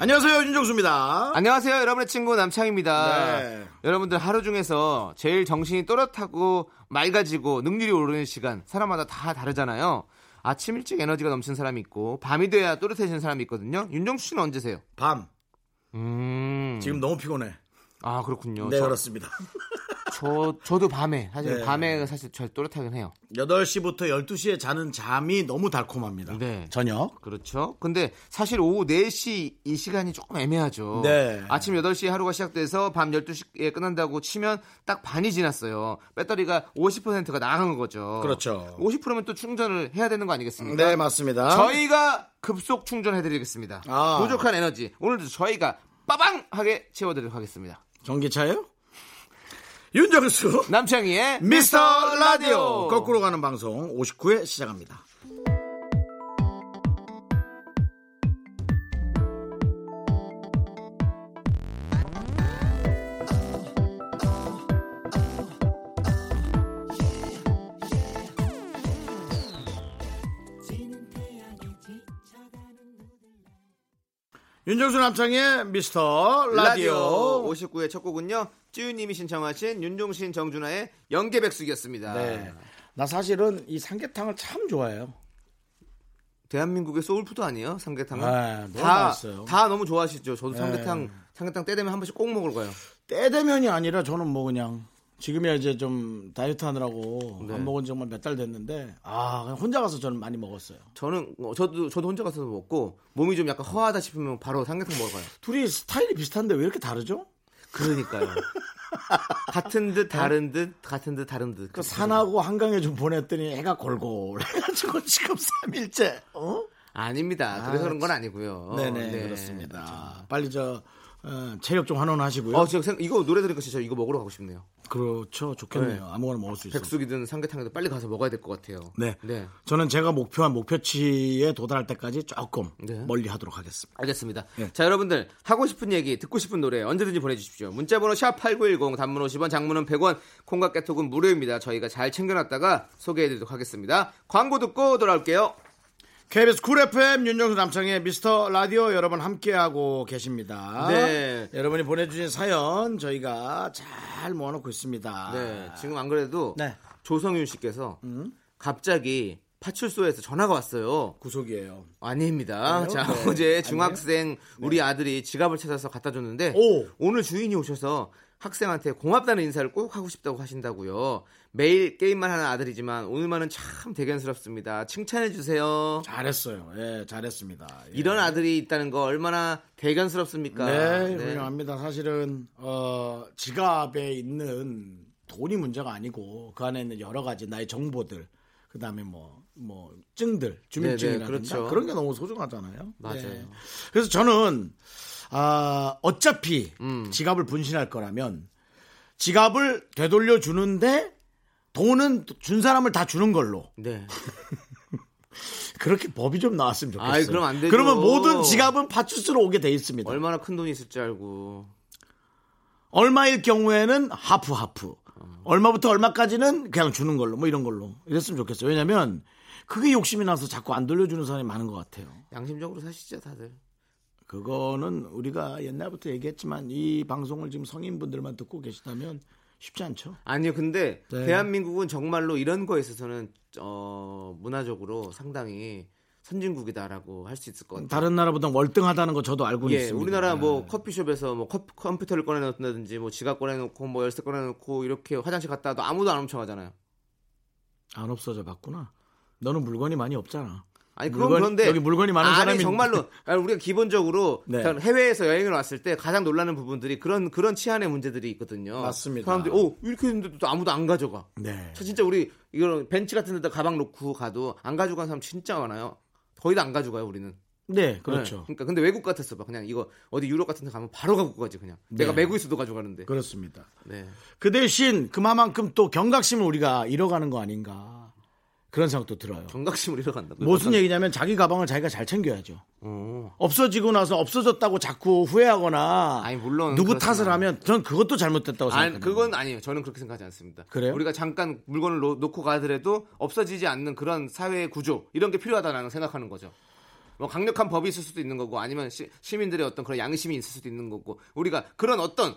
안녕하세요 윤정수입니다. 안녕하세요, 여러분의 친구 남창입니다. 네. 여러분들 하루 중에서 제일 정신이 또렷하고 맑아지고 능률이 오르는 시간 사람마다 다 다르잖아요. 아침 일찍 에너지가 넘치는 사람이 있고 밤이 돼야 또렷해지는 사람이 있거든요. 윤정수 씨는 언제세요? 밤 음, 지금 너무 피곤해. 아 그렇군요. 네 저, 그렇습니다. 저 저도 밤에 사실 네. 밤에 사실 잘 또렷하긴 해요. 8시부터 12시에 자는 잠이 너무 달콤합니다. 네. 저녁. 그렇죠. 근데 사실 오후 4시 이 시간이 조금 애매하죠. 네. 아침 8시에 하루가 시작돼서 밤 12시에 끝난다고 치면 딱 반이 지났어요. 배터리가 50%가 나간 거죠. 그렇죠. 50%면 또 충전을 해야 되는 거 아니겠습니까? 네 맞습니다. 저희가 급속 충전해드리겠습니다. 아. 부족한 에너지 오늘도 저희가 빠방 하게 채워드리도록 하겠습니다. 전기차요? 윤정수 남창희의 미스터 라디오 거꾸로 가는 방송 59회 시작합니다. 윤정수 남창희의 미스터 라디오. 라디오 59회 첫 곡은요. 찌유님이 신청하신 윤종신 정준하의 영계백숙이었습니다. 네. 나 사실은 이 삼계탕을 참 좋아해요. 대한민국의 soul food 아니에요? 삼계탕은? 네, 너무 다, 맛있어요. 다 너무 좋아하시죠? 저도 네. 삼계탕, 삼계탕 때 되면 한 번씩 꼭 먹으러 가요. 때 되면이 아니라 저는 뭐 그냥 지금이야 이제 좀 다이어트 하느라고 네. 안 먹은 지 정말 몇 달 됐는데 아 그냥 혼자 가서 저는 많이 먹었어요. 저는, 어, 저도, 저도 혼자 가서 먹고, 몸이 좀 약간 허하다 싶으면 바로 삼계탕 가요. 둘이 스타일이 비슷한데 왜 이렇게 다르죠? 그러니까요. 같은 듯, 다른 듯, 같은 듯, 다른 듯. 그 산하고 한강에 좀 보냈더니 해가 골골 해가지고 지금 3일째 어? 아닙니다. 그래서 그런 건 아니고요. 네네 네. 그렇습니다. 빨리 저 어, 체력 좀 환원하시고요. 어, 저 생- 이거 노래 들으니까 진짜 이거 먹으러 가고 싶네요. 그렇죠 좋겠네요. 네. 아무거나 먹을 수 있어요. 백숙이든 삼계탕이든 빨리 가서 먹어야 될 것 같아요. 네. 네. 저는 제가 목표한 목표치에 도달할 때까지 조금 네. 멀리 하도록 하겠습니다. 알겠습니다. 네. 자, 여러분들 하고 싶은 얘기, 듣고 싶은 노래 언제든지 보내 주십시오. 문자 번호 샵 #8910 단문 50원, 장문은 100원, 콩과 깨톡은 무료입니다. 저희가 잘 챙겨 놨다가 소개해 드리도록 하겠습니다. 광고 듣고 돌아올게요. KBS 쿨 FM 윤정수 남창희의 미스터 라디오 여러분 함께하고 계십니다. 네. 여러분이 보내주신 사연 저희가 잘 모아놓고 있습니다. 네, 지금 안 그래도 네. 조성윤 씨께서 갑자기 파출소에서 전화가 왔어요. 구속이에요. 아닙니다. 그래요? 자, 네. 어제 중학생 우리 아들이 지갑을 찾아서 갖다 줬는데 오. 오늘 주인이 오셔서 학생한테 고맙다는 인사를 꼭 하고 싶다고 하신다고요. 매일 게임만 하는 아들이지만 오늘만은 참 대견스럽습니다. 칭찬해 주세요. 잘했어요. 예, 잘했습니다. 예. 이런 아들이 있다는 거 얼마나 대견스럽습니다. 네, 훌륭합니다. 사실은 어, 지갑에 있는 돈이 문제가 아니고 그 안에 있는 여러 가지 나의 정보들, 그 다음에 뭐뭐 증들, 주민증이라든가 네네, 그렇죠. 그런 게 너무 소중하잖아요. 맞아요. 네. 그래서 저는 아, 어차피 음. 지갑을 분실할 거라면 지갑을 되돌려 주는데 돈은 준 사람을 다 주는 걸로 네. 그렇게 법이 좀 나왔으면 좋겠어요. 아이, 그럼 안 되죠. 그러면 모든 지갑은 파출소로 오게 돼 있습니다. 얼마나 큰 돈이 있을 줄 알고. 얼마일 경우에는 하프 하프. 얼마부터 얼마까지는 그냥 주는 걸로 뭐 이런 걸로 이랬으면 좋겠어요. 왜냐면 그게 욕심이 나서 자꾸 안 돌려주는 사람이 많은 것 같아요. 양심적으로 사시죠, 다들. 그거는 우리가 옛날부터 얘기했지만 이 방송을 지금 성인분들만 듣고 계시다면 쉽지 않죠. 아니요, 근데 네. 대한민국은 정말로 이런 거에 있어서는 어, 문화적으로 상당히 선진국이다라고 할 수 있을 것 같아요. 다른 나라보다 월등하다는 거 저도 알고 예, 있습니다. 우리나라 뭐 네. 커피숍에서 뭐 컴, 컴퓨터를 꺼내놓는다든지 뭐 지갑 꺼내놓고 뭐 열쇠 꺼내놓고 이렇게 화장실 갔다 와도 아무도 안 훔쳐가잖아요. 안 없어져 봤구나. 너는 물건이 많이 없잖아. 아니 그건 물건이- 그런데 여기 물건이 많은 아니, 사람이 정말로 우리가 기본적으로 네. 해외에서 여행을 왔을 때 가장 놀라는 부분들이 그런 그런 치안의 문제들이 있거든요. 맞습니다. 사람들이 오 이렇게 했는데도 또 아무도 안 가져가. 네. 저 진짜 우리 이런 벤치 같은 데다 가방 놓고 가도 안 가는 사람 진짜 많아요. 거의 다 안 가져가요 우리는. 네, 그렇죠. 네. 그러니까 근데 외국 같았어 봐. 그냥 이거 어디 유럽 같은 데 가면 바로 갖고 가지 그냥. 내가 네. 메고 있어도 가져가는데. 그렇습니다. 네. 그 대신 그만큼 또 경각심을 우리가 잃어가는 거 아닌가 그런 생각도 들어요. 경각심을 잃어간다고. 무슨 얘기냐면 자기 가방을 자기가 잘 챙겨야죠. 어. 없어지고 나서 없어졌다고 자꾸 후회하거나 아니, 물론 누구 그렇지만. 탓을 하면 전 그것도 잘못됐다고 생각합니다. 그건 아니에요. 저는 그렇게 생각하지 않습니다. 그래요? 우리가 잠깐 물건을 놓, 놓고 가더라도 없어지지 않는 그런 사회의 구조 이런 게 필요하다라는 생각하는 거죠. 뭐 강력한 법이 있을 수도 있는 거고 아니면 시, 시민들의 어떤 그런 양심이 있을 수도 있는 거고 우리가 그런 어떤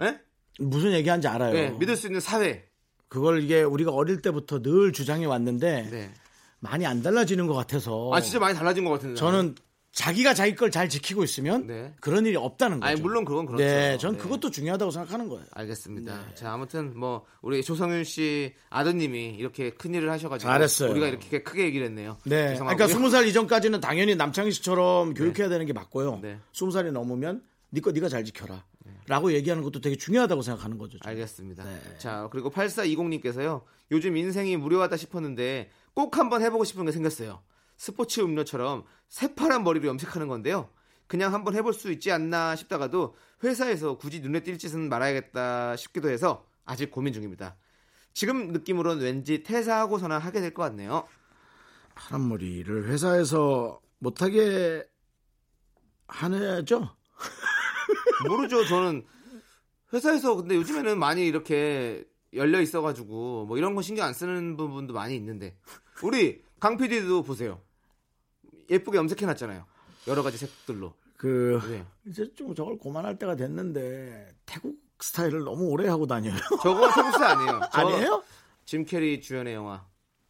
예? 무슨 얘기하는지 알아요. 예, 믿을 수 있는 사회. 그걸 이게 우리가 어릴 때부터 늘 주장해 왔는데 네. 많이 안 달라지는 것 같아서 아 진짜 많이 달라진 것 같은데. 저는 자기가 자기 걸 잘 지키고 있으면 네. 그런 일이 없다는 거죠. 아니 물론 그건 그렇죠. 네, 전 네. 그것도 중요하다고 생각하는 거예요. 알겠습니다. 자, 아무튼 뭐 우리 조성윤 씨 아드님이 이렇게 큰 일을 하셔가지고 잘했어요. 우리가 이렇게 크게 얘기를 했네요. 네. 죄송하고요. 그러니까 스무 살 이전까지는 당연히 남창희 씨처럼 교육해야 되는 게 맞고요. 네. 스무 살이 넘으면 네거 네가 잘 지켜라. 라고 얘기하는 것도 되게 중요하다고 생각하는 거죠. 저는. 알겠습니다. 네. 자, 그리고 8420님께서요. 요즘 인생이 무료하다 싶었는데 꼭 한번 해보고 싶은 게 생겼어요. 스포츠 음료처럼 새파란 머리로 염색하는 건데요. 그냥 한번 해볼 수 있지 않나 싶다가도 회사에서 굳이 눈에 띌 짓은 말아야겠다 싶기도 해서 아직 고민 중입니다. 지금 느낌으로는 왠지 퇴사하고서나 하게 될 것 같네요. 파란 머리를 회사에서 못하게 하죠. 모르죠. 저는 회사에서 근데 요즘에는 많이 이렇게 열려 있어가지고 뭐 이런 거 신경 안 쓰는 부분도 많이 있는데 우리 강 PD도 보세요. 예쁘게 염색해놨잖아요. 여러 가지 색들로. 그 네. 이제 좀 저걸 고만할 때가 됐는데 태국 스타일을 너무 오래 하고 다녀요. 저거 태국스 아니에요. 저 아니에요? 짐 캐리 주연의 영화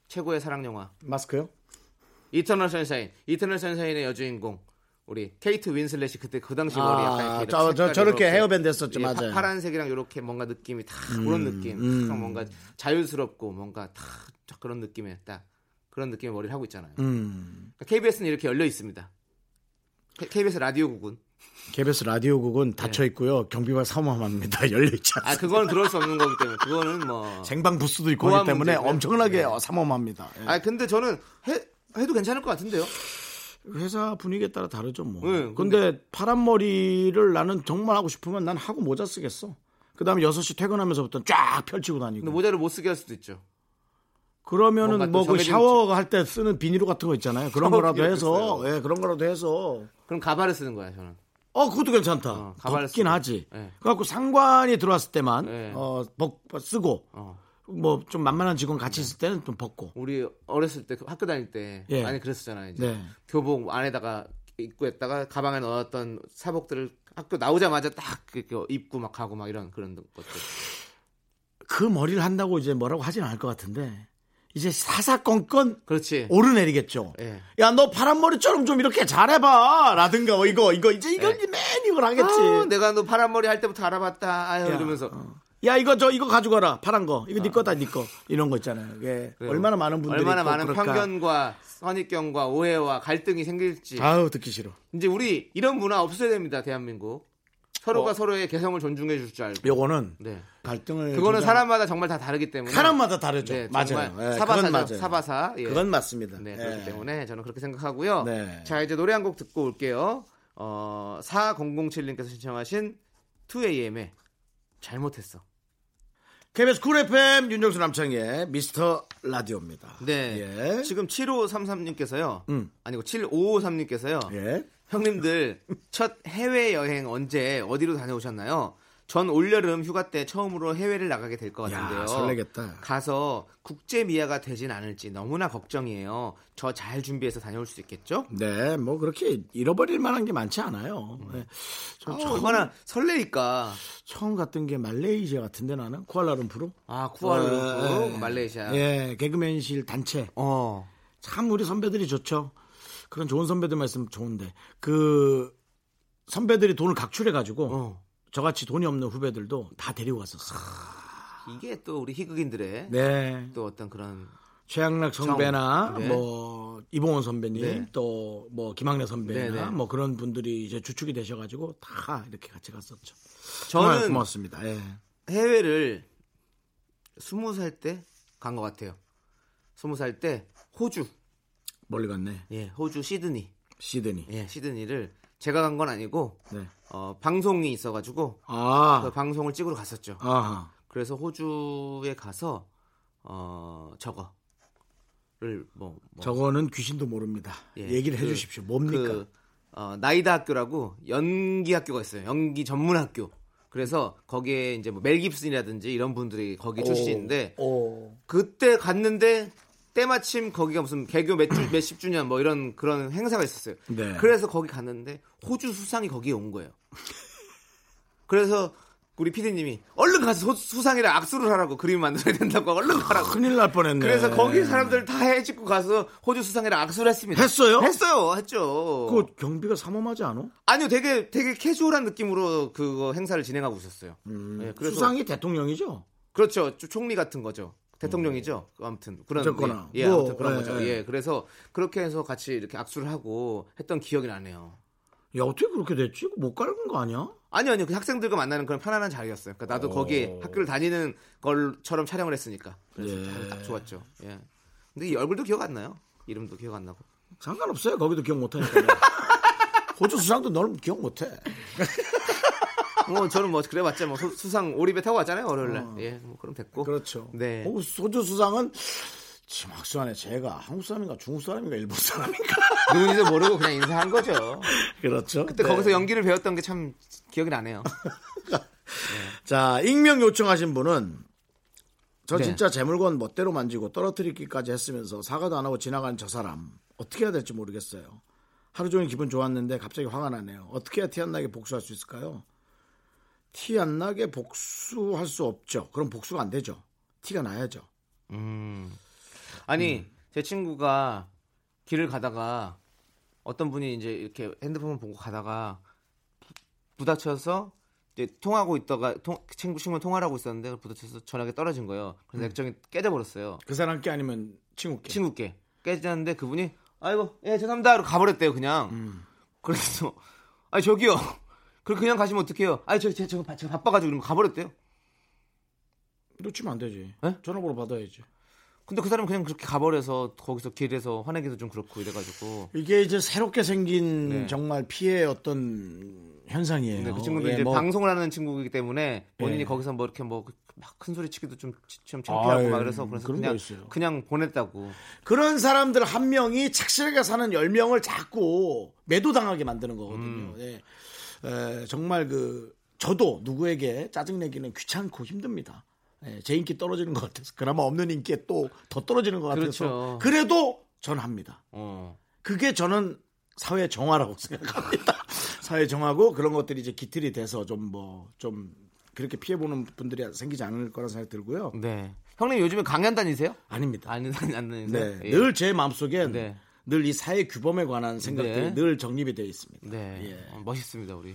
최고의 사랑 영화 마스크요? 이터널 선샤인. 이터널 선샤인의 여주인공 우리 케이트 윈슬렛이 그때 그 당시 머리 약간 아, 이렇게 저, 저, 저렇게 이렇게 헤어밴드 했었죠. 예, 맞아요. 파, 란색이랑 이렇게 뭔가 느낌이 다 그런 느낌. 딱 뭔가 자유스럽고 뭔가 다 그런 느낌의 딱 그런 느낌의 머리를 하고 있잖아요. 음. KBS는 이렇게 열려 있습니다. KBS 라디오국은 KBS 라디오국은 닫혀 있고요. 경비가 사모함합니다. 열려 있지 않습니다. 아 그거는 그럴 수 없는 거기 때문에 그거는 뭐. 생방 부스도 있고 하기 때문에 문제고요. 엄청나게 네. 삼엄합니다. 예. 아 근데 저는 해 해도 괜찮을 것 같은데요. 회사 분위기에 따라 다르죠 뭐. 네, 근데 파란 머리를 나는 정말 하고 싶으면 난 하고 모자 쓰겠어. 그다음에 6시 퇴근하면서부터 쫙 펼치고 다니고. 근데 모자를 못 쓰게 할 수도 있죠. 그러면은 뭐 그 샤워 할 때 쓰는 비닐로 같은 거 있잖아요. 그런 거라도 해서. 예, 그런 거라도 해서 그럼 가발을 쓰는 거야 저는. 어, 그것도 괜찮다. 어, 가발을 덥긴. 하지. 네. 그래갖고 상관이 들어왔을 때만 네. 어, 벗, 쓰고 어. 뭐 좀 만만한 직원 같이 있을 때는 좀 벗고. 우리 어렸을 때 학교 다닐 때 예. 많이 그랬었잖아요. 이제 네. 교복 안에다가 입고 했다가 가방에 넣었던 사복들을 학교 나오자마자 딱 입고 막 가고 막 이런 그런 것들. 그 머리를 한다고 이제 뭐라고 하진 않을 것 같은데 이제 사사건건 그렇지. 오르내리겠죠. 예. 야, 너 파란 머리처럼 좀 이렇게 잘해봐. 라든가, 뭐 이거, 이거, 이제 네. 맨 이걸 하겠지. 아, 내가 너 파란 머리 할 때부터 알아봤다. 아유 야, 이러면서 어. 야, 이거, 저, 이거 가져가라. 파란 거. 이거 네 거다, 네 거. 이런 거 있잖아요. 이게 그래요. 얼마나 많은 분들이. 얼마나 또 많은 그럴까. 편견과 선입견과 오해와 갈등이 생길지. 아우, 듣기 싫어. 이제 우리 이런 문화 없어야 됩니다. 대한민국. 서로가 어. 서로의 개성을 존중해 줄 줄 알고. 요거는 네. 갈등을. 그거는 조장- 사람마다 정말 다 다르기 때문에. 사람마다 다르죠. 네, 맞아요. 예, 사바사죠. 맞아요. 사바사. 예. 그건 맞습니다. 네, 예. 그렇기 때문에 저는 그렇게 생각하고요. 네. 자, 이제 노래 한 곡 듣고 올게요. 어, 4007님께서 신청하신 2AM의 잘못했어. KBS 쿨 FM 윤정수 남창의 미스터 라디오입니다. 네. 예. 지금 7533님께서요. 음. 아니고 7553님께서요. 예. 형님들 첫 해외 여행 언제 어디로 다녀오셨나요? 전 올여름 휴가 때 처음으로 해외를 나가게 될 것 같은데요. 야, 설레겠다. 가서 국제 미아가 되진 않을지 너무나 걱정이에요. 저 잘 준비해서 다녀올 수 있겠죠? 네, 뭐 그렇게 잃어버릴 만한 게 많지 않아요. 네. 저 아, 처음, 얼마나 설레니까. 처음 갔던 게 말레이시아 같은데 나는 쿠알라룸푸르. 아, 쿠알라룸푸르, 예. 말레이시아. 예, 개그맨실 단체. 어. 참 우리 선배들이 좋죠. 그런 좋은 선배들만 있으면 좋은데 그 선배들이 돈을 각출해 가지고 어. 저같이 돈이 없는 후배들도 다 데리고 갔었어요. 이게 또 우리 희극인들의 네. 또 어떤 그런 최양락 선배나 정. 네. 뭐 이봉원 선배님 네. 또뭐 김학래 선배나 네, 네. 뭐 그런 분들이 이제 주축이 되셔가지고 다 이렇게 같이 갔었죠. 정말 저는 고맙습니다. 예. 해외를 스무 살 때 간 것 같아요. 스무 살 때 호주, 멀리 갔네. 예, 호주 시드니. 시드니. 예, 시드니를 제가 간 건 아니고 네. 어, 방송이 있어가지고 그 아, 방송을 찍으러 갔었죠. 아하. 그래서 호주에 가서 어 저거 를 뭐, 뭐 저거는 귀신도 모릅니다. 예, 얘기를 그- 해주십시오. 뭡니까? 그, 어, 나이다 학교라고 연기 학교가 있어요. 연기 전문 학교. 그래서 거기에 이제 뭐 멜 깁슨이라든지 이런 분들이 거기 출신인데 오. 그때 갔는데 때마침 거기가 무슨 개교 몇 주, 몇십 주년 뭐 이런 그런 행사가 있었어요. 네. 그래서 거기 갔는데 호주 수상이 거기에 온 거예요. 그래서 우리 피디님이 얼른 가서 소- 수상이랑 악수를 하라고 그림 만들어야 된다고 얼른 가라고. 큰일 날 뻔했네. 그래서 거기 사람들 다 해집고 가서 호주 수상이랑 악수를 했습니다. 했어요? 했어요. 했죠. 그 경비가 삼엄하지 않아? 아니요, 되게 되게 캐주얼한 느낌으로 그거 행사를 진행하고 있었어요. 음, 수상이 대통령이죠? 그렇죠. 조- 총리 같은 거죠. 대통령이죠. 아무튼 그런 어쨌거나. 예, 예, 뭐, 아무튼 그런 예, 거죠. 예. 예, 그래서 그렇게 해서 같이 이렇게 악수를 하고 했던 기억이 나네요. 야, 어떻게 그렇게 됐지? 못 가는 거 아니야? 아니요, 아니요. 그 학생들과 만나는 그런 편안한 자리였어요. 그러니까 나도 거기에 학교를 다니는 걸처럼 촬영을 했으니까. 그래서 예. 딱 좋았죠. 예. 근데 이 얼굴도 기억 안 나요. 이름도 기억 안 나고. 상관없어요. 거기도 기억 못 하니까. 호주 수상도 널 기억 못 해. 뭐 저는 뭐 그래봤자 뭐 수- 수상 오리배 타고 왔잖아요 월요일날. 예, 뭐 그럼 됐고. 그렇죠. 네. 호- 호주 수상은 지금 학수안에 제가 한국 사람인가 중국 사람인가 일본 사람인가. 누군지도 모르고 그냥 인사한 거죠. 그렇죠. 그때 네. 거기서 연기를 배웠던 게 참 기억이 나네요. 자, 익명 요청하신 분은 저 네. 진짜 제 물건 멋대로 만지고 떨어뜨리기까지 했으면서 사과도 안 하고 지나가는 저 사람 어떻게 해야 될지 모르겠어요. 하루 종일 기분 좋았는데 갑자기 화가 나네요. 어떻게 해야 티 안 나게 복수할 수 있을까요? 티 안 나게 복수할 수 없죠. 그럼 복수가 안 되죠. 티가 나야죠. 음. 아니 제 친구가 길을 가다가 어떤 분이 이제 이렇게 핸드폰을 보고 가다가 부- 부딪혀서 이제 통하고 있다가 통, 친구 친구 통화를 하고 있었는데 부딪혀서 전화기 떨어진 거예요. 그래서 액정이 깨져버렸어요. 그 사람 께 아니면 친구 께. 친구 께 깨졌는데 그분이 아이고 예 죄송합니다 하고 가버렸대요 그냥. 음. 그래서 아니 저기요. 그럼 그냥 가시면 어떡해요? 아니 저 제가, 제가, 제가 바빠가지고 이러면 가버렸대요. 놓치면 안 되지. 에? 전화번호 받아야지. 근데 그 사람은 그냥 그렇게 가버려서 거기서 길에서 화내기도 좀 그렇고 이래가지고 이게 이제 새롭게 생긴 네. 정말 피해 어떤 현상이에요. 근데 그 친구도 예, 이제 뭐 방송을 하는 친구이기 때문에 본인이 예. 거기서 뭐 이렇게 뭐 막 큰 소리 치기도 좀, 좀 창피하고 아유, 막 그래서 그래서 그냥. 그냥 보냈다고. 그런 사람들 한 명이 착실하게 사는 열 명을 자꾸 매도당하게 만드는 거거든요. 음. 예. 에, 정말 그 저도 누구에게 짜증내기는 귀찮고 힘듭니다. 예, 제 인기 떨어지는 것 같아서 그나마 없는 인기에 또 더 떨어지는 것 같아서 그렇죠. 그래도 전 합니다. 어. 그게 저는 사회 정화라고 생각합니다. 사회 정화고 그런 것들이 이제 기틀이 돼서 좀 뭐 좀 그렇게 피해 보는 분들이 생기지 않을 거라 생각 들고요. 네. 형님 요즘에 강연 다니세요? 아닙니다. 아니 안 다니세요? 네, 예. 늘제 마음속엔 네. 늘 이 사회 규범에 관한 생각들이 네. 늘 정립이 되어 있습니다. 네. 예. 어, 멋있습니다, 우리.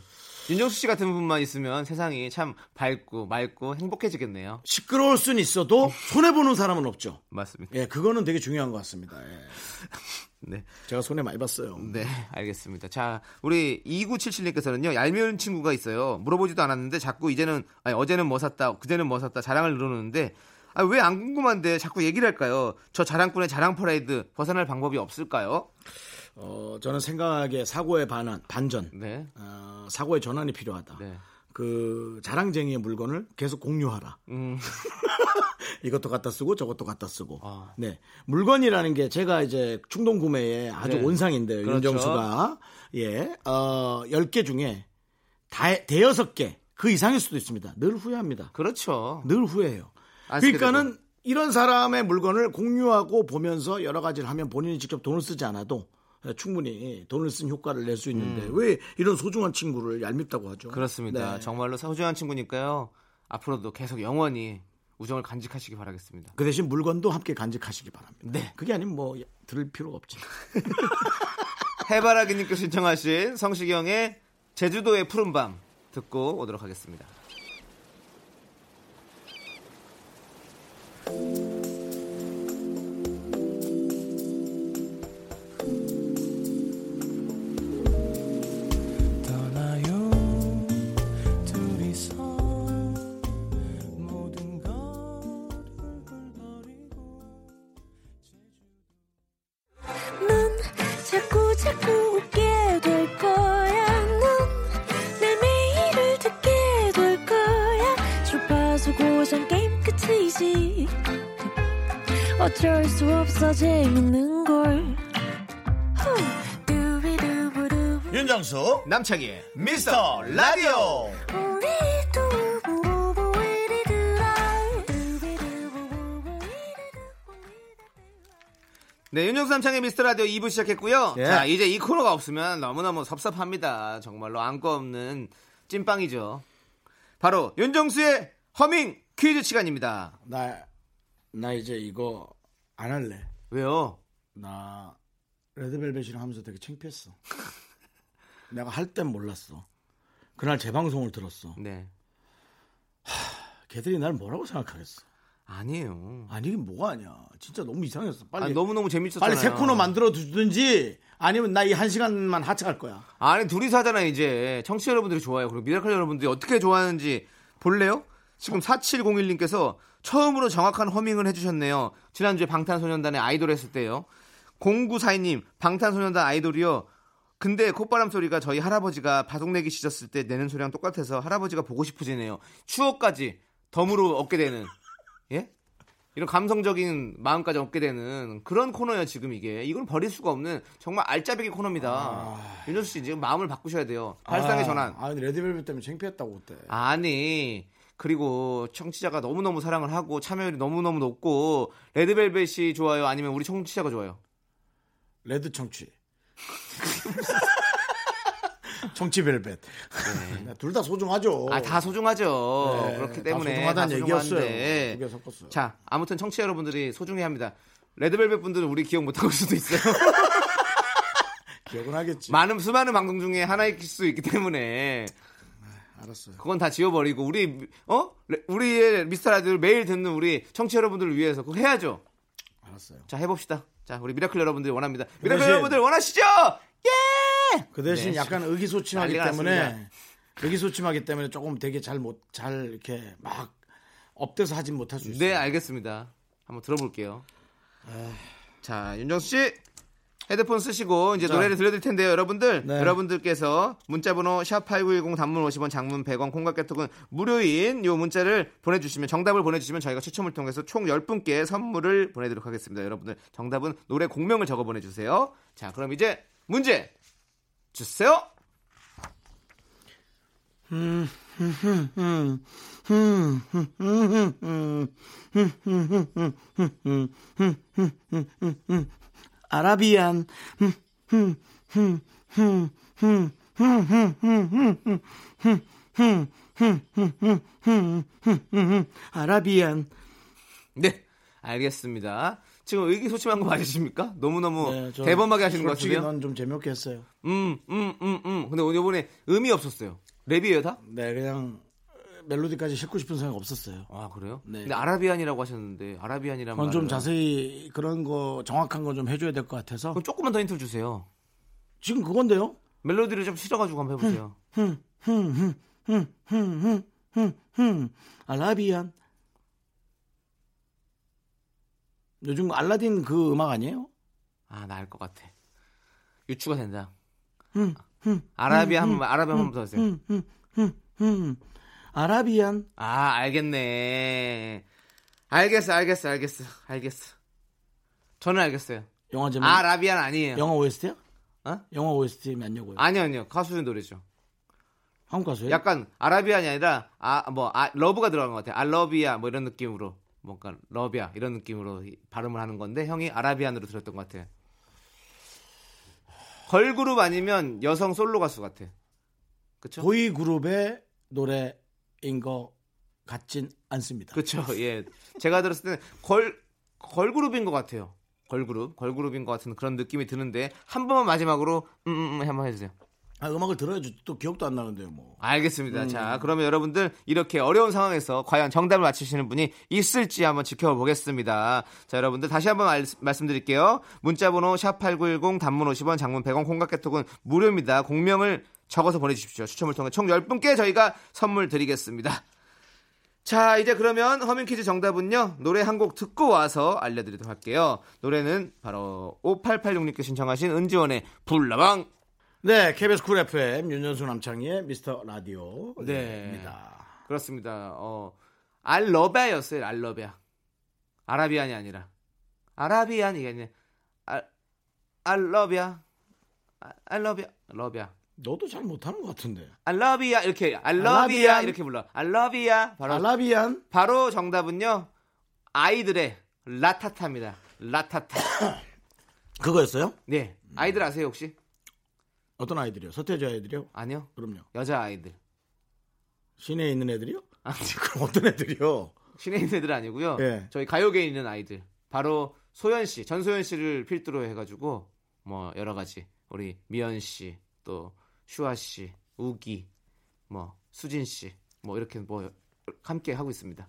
윤정수 씨 같은 분만 있으면 세상이 참 밝고 맑고 행복해지겠네요. 시끄러울 수는 있어도 손해 보는 사람은 없죠. 맞습니다. 예, 그거는 되게 중요한 것 같습니다. 예. 네. 제가 손해 많이 봤어요. 네, 알겠습니다. 자, 우리 2977님께서는요, 얄미운 친구가 있어요. 물어보지도 않았는데 자꾸 이제는, 아니, 어제는 뭐 샀다, 그제는 뭐 샀다 자랑을 늘어놓는데, 아, 왜 안 궁금한데 자꾸 얘기를 할까요? 저 자랑꾼의 자랑 퍼레이드 벗어날 방법이 없을까요? 어, 저는 생각에 사고의 반환, 반전, 네. 어, 사고의 전환이 필요하다. 네. 그 자랑쟁이의 물건을 계속 공유하라. 음, 이것도 갖다 쓰고 저것도 갖다 쓰고. 아. 네. 물건이라는 게 제가 이제 충동 구매에 아주 네. 온상인데요. 그렇죠. 윤정수가. 예. 어, 10개 중에 다, 대여섯 개. 그 이상일 수도 있습니다. 늘 후회합니다. 그렇죠. 늘 후회해요. 그러니까는 이런 사람의 물건을 공유하고 보면서 여러 가지를 하면 본인이 직접 돈을 쓰지 않아도 충분히 돈을 쓴 효과를 낼 수 있는데 왜 이런 소중한 친구를 얄밉다고 하죠? 음. 그렇습니다. 네. 정말로 소중한 친구니까요. 앞으로도 계속 영원히 우정을 간직하시기 바라겠습니다. 그 대신 물건도 함께 간직하시기 바랍니다. 네. 그게 아니면 뭐 들을 필요가 없지. 해바라기님께서 신청하신 성시경의 제주도의 푸른밤 듣고 오도록 하겠습니다. Thank you. 남창희의 미스터 라디오. 네, 윤정수 남창의 미스터 라디오 2부 시작했고요. 예. 자, 이제 이 코너가 없으면 너무너무 섭섭합니다. 정말로 안고 없는 찐빵이죠. 바로 윤정수의 허밍 퀴즈 시간입니다. 나, 나 이제 이거 안 할래 왜요? 나 레드벨벳이랑 하면서 되게 창피했어 내가 할 땐 몰랐어 그날 재방송을 들었어 네. 걔들이 날 뭐라고 생각하겠어 아니에요. 아니 이게 뭐가 아니야 진짜 너무 이상했어 빨리 아니, 너무 너무 재밌었잖아요. 빨리 새 코너 만들어 주든지 아니면 나 이 한 시간만 하차할 거야 아니, 둘이서 하잖아요, 이제. 청취 자 여러분들이 좋아요. 그리고 미라클 여러분들이 어떻게 좋아하는지 볼래요? 지금 4701님께서 처음으로 정확한 허밍을 해주셨네요. 지난주에 방탄소년단의 아이돌 했을 때요. 0942님, 방탄소년단 아이돌이요. 근데 콧바람 소리가 저희 할아버지가 바둑내기 시졌을 때 내는 소리랑 똑같아서 할아버지가 보고 싶어지네요. 추억까지 덤으로 얻게 되는, 예? 이런 감성적인 마음까지 얻게 되는 그런 코너예요, 지금 이게. 이건 버릴 수가 없는 정말 알짜배기 코너입니다. 윤정수 씨, 지금 마음을 바꾸셔야 돼요. 발상의 아, 전환. 아 근데 레드벨벳 때문에 창피했다고 그때 아니 그리고 청취자가 너무너무 사랑을 하고 참여율이 너무너무 높고 레드벨벳이 좋아요 아니면 우리 청취자가 좋아요 레드 청취 청취벨벳. 둘다 소중하죠. 아 다 소중하죠. 네, 그렇기 다 때문에 소중하다는 다 얘기였어요. 두개 섞었어요. 자 아무튼 청취자 여러분들이 소중해 합니다. 레드벨벳 분들은 우리 기억 못하고 수도 있어요. 기억은 하겠지. 많은 수많은 방송 중에 하나일 수 있기 때문에. 알았어요. 그건 다 지워버리고 우리 어? 레- 우리의 미스터 라디오를 매일 듣는 우리 청취자 여러분들을 위해서 그거 해야죠. 알았어요. 자 해봅시다 자 우리 미라클 여러분들이 원합니다. 미라클 대신- 여러분들 원하시죠? 예! 그 대신 네, 약간 의기소침하기 때문에 났습니다. 의기소침하기 때문에 조금 되게 잘 못잘 이렇게 막 up돼서 하진 못할 수 있어요. 네, 알겠습니다. 한번 들어볼게요. 자, 윤정수 씨 헤드폰 쓰시고 이제 자. 노래를 들려드릴 텐데요, 여러분들. 네. 여러분들께서 문자번호 샵 #8910 단문 50원, 장문 100원, 콩과 깨톡은 무료인 요 문자를 보내주시면 정답을 보내주시면 저희가 추첨을 통해서 총 10분께 선물을 보내드리도록 하겠습니다. 여러분들 정답은 노래 곡명을 적어 보내주세요. 자, 그럼 이제 문제 주세요. 아라비안 아라비안 네, 알겠습니다. 지금 의기소침한 거 맞으십니까? 너무너무 네, 저 대범하게 하시는 것 같은데요. 넌좀 재미없게 했어요 음, 음, 음, 음. 근데 이번에 음이 없었어요. 랩이에요, 다? 네 그냥 멜로디까지 싣고 싶은 생각 없었어요 아, 그래요? 네. 근데 아라비안이라고 하셨는데, 아라비안이란 그건 좀 말은- 자세히 그런 거 정확한 거좀 해줘야 될 것 같아서 그럼 조금만 더 힌트 를 주세요. 지금 그건데요 멜로디를 좀 실어가지고 한번 해보세요. 알라비안 요즘 알라딘 그 음악 아니에요? 아, 나 알 것 같아. 유추가 된다. 아라비안 한 번, 아라비안 한번 더 하세요. 음, 아라비안 아, 알겠네. 알겠어, 알겠어, 알겠어, 알겠어. 저는 알겠어요. 영화 제목 아라비안 아니에요. 영화 OST야? 어? 영화 OST 맞냐고요? 아니요, 아니요. 가수의 노래죠. 한국 가수예요? 약간 아라비안이 아니라 아 뭐 아, love가 들어간 것 같아요. I love ya 뭐 이런 느낌으로 뭔가 love ya 이런 느낌으로 이- 발음을 하는 건데 형이 아라비안으로 들었던 것 같아요. 걸그룹 아니면 여성 솔로 가수 같아. 그쵸? 보이 그룹의 노래인 것 같진 않습니다. 그쵸. 예. 제가 들었을 때는 걸 걸그룹인 것 같아요. 걸그룹, 걸그룹인 것 같은 그런 느낌이 드는데 한 번만 마지막으로 음, 음, 음 한번 해주세요. 아, 음악을 들어야지 또 기억도 안 나는데요, 뭐. 알겠습니다. 자, 그러면 여러분들 이렇게 어려운 상황에서 과연 정답을 맞히시는 분이 있을지 한번 지켜보겠습니다. 자, 여러분들 다시 한번 알- 말씀드릴게요. 문자번호 샵 8910 단문 50원, 장문 100원, 콩깍개톡은 무료입니다. 공명을 적어서 보내주십시오. 추첨을 통해 총 10분께 저희가 선물 드리겠습니다. 자, 이제 그러면 허밍 퀴즈 정답은요. 노래 한 곡 듣고 와서 알려드리도록 할게요. 노래는 바로 5886님께 신청하신 은지원의 불나방 네, KBS 쿨 FM 윤정수 남창희의 미스터 라디오. 네. 입니다. 그렇습니다. 어, 알러베아였어요. 알러베아. 아라비안이 아니라. 아라비안 이게 아니라 아, 알러비아 알러비아 러비아 너도 잘 못하는 것 같은데. 알러비아 이렇게 알라비안. 이렇게 불러 알러비아 바로 알라비안 바로 정답은요 아이들의 라타타입니다 라타타 그거였어요? 네 아이들 아세요 혹시 어떤 아이들이요? 서태지 아이들이요? 아니요 그럼요. 여자 아이들 시내에 있는 애들이요? 아, 그럼 어떤 애들이요? 신에 있는 애들 아니고요 예. 저희 가요계에 있는 아이들 바로 소연 씨 전소연 씨를 필두로 해가지고 뭐 여러 가지 우리 미연 씨 또 슈아 씨 우기 뭐 수진 씨 뭐 이렇게 뭐 함께 하고 있습니다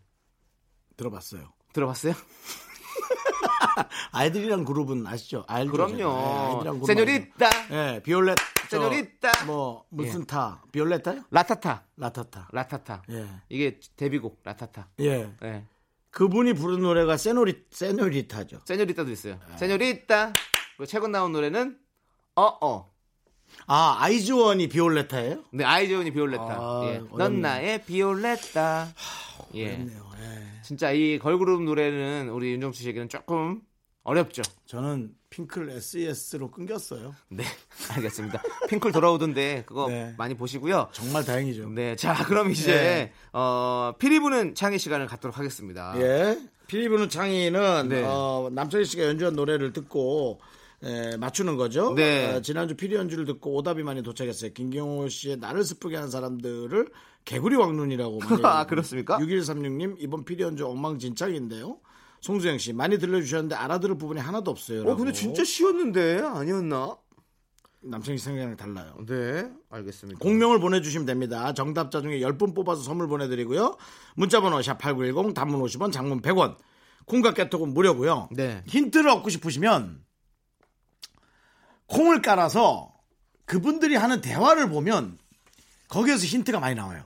들어봤어요. 들어봤어요? 아이들이란 그룹은 아시죠? 알죠? 그럼요. 네, 세뇨리따? 예, 비올렛. 저, 세뇨리따. 뭐 무슨 예. 타? 비올레타요? 라타타, 라타타. 라타타. 예. 이게 데뷔곡 라타타. 예. 예. 그분이 부른 노래가 세노리 세노리타죠. 세뇨리따도 있어요. 네. 세뇨리따. 그리고 최근 나온 노래는 어어. 아, 아이즈원이 비올레타예요? 네, 아이즈원이 비올레타. 아, 예. 넌 나의 비올레타. 예. 그렇네요. 예. 진짜 이 걸그룹 노래는 우리 윤정수 씨에게는 조금 어렵죠. 저는 핑클 SES로 끊겼어요. 네, 알겠습니다. 핑클 돌아오던데 그거 네. 많이 보시고요. 정말 다행이죠. 네, 자 그럼 이제 네. 어, 피리 부는 창의 시간을 갖도록 하겠습니다. 예. 피리부는 창의는 네. 어, 남창희 씨가 연주한 노래를 듣고 에, 맞추는 거죠. 네. 어, 지난주 피리 연주를 듣고 오답이 많이 도착했어요. 김경호 씨의 나를 슬프게 하는 사람들을 개구리 왕눈이라고 아, 그렇습니까? 6136님 이번 피리 연주 엉망진창인데요. 송수영 씨 많이 들려주셨는데 알아들을 부분이 하나도 없어요. 어, 근데 진짜 쉬웠는데 아니었나? 씨 생각이랑 달라요. 네, 알겠습니다. 공명을 보내주시면 됩니다. 정답자 중에 10분 뽑아서 선물 보내드리고요. 문자번호 샵8910 단문 50원 장문 100원 콩과 깨톡은 무료고요. 네. 힌트를 얻고 싶으시면 콩을 깔아서 그분들이 하는 대화를 보면 거기에서 힌트가 많이 나와요.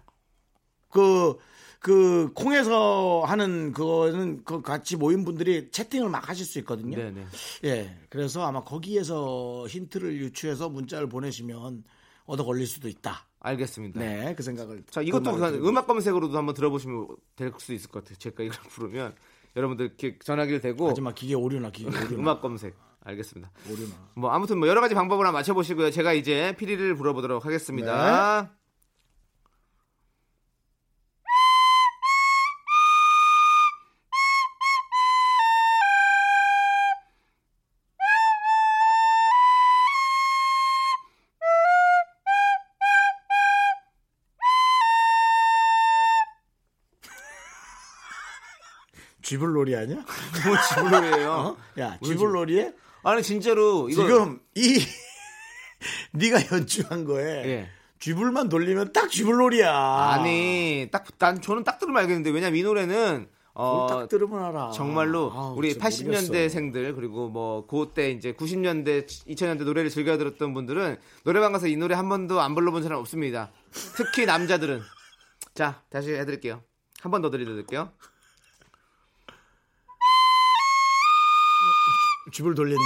그, 그, 콩에서 하는 그거는 그 같이 모인 분들이 채팅을 막 하실 수 있거든요. 네, 네. 예. 그래서 아마 거기에서 힌트를 유추해서 문자를 보내시면 얻어 걸릴 수도 있다. 알겠습니다. 네. 그 생각을. 자, 이것도 그. 음악 검색으로도 한번 들어보시면 될 수 있을 것 같아요. 제가 이걸 부르면 여러분들 전화기를 대고 하지마 기계 오류나 기계 오류나. 음악 검색. 알겠습니다. 오류나. 뭐 아무튼 뭐 여러 가지 방법을 한번 맞춰 보시고요. 제가 이제 피리를 불어보도록 하겠습니다. 쥐불놀이 아니야? 뭐 지불로예요. 어? 야, 쥐불놀이에 아니 진짜로 이거 지금 이 네가 연주한 거에 예. 쥐불만 돌리면 딱 쥐불놀이야. 아니 딱 난 저는 딱 들으면 알겠는데 왜냐면 이 노래는 어 딱 들으면 알아. 정말로 아우, 우리 진짜 80년대생들 그리고 뭐 그때 이제 90년대 2000년대 노래를 즐겨 들었던 분들은 노래방 가서 이 노래 한 번도 안 불러본 사람 없습니다. 특히 남자들은 자 다시 해드릴게요. 한 번 더 들려드릴게요. 쥐불 돌린다.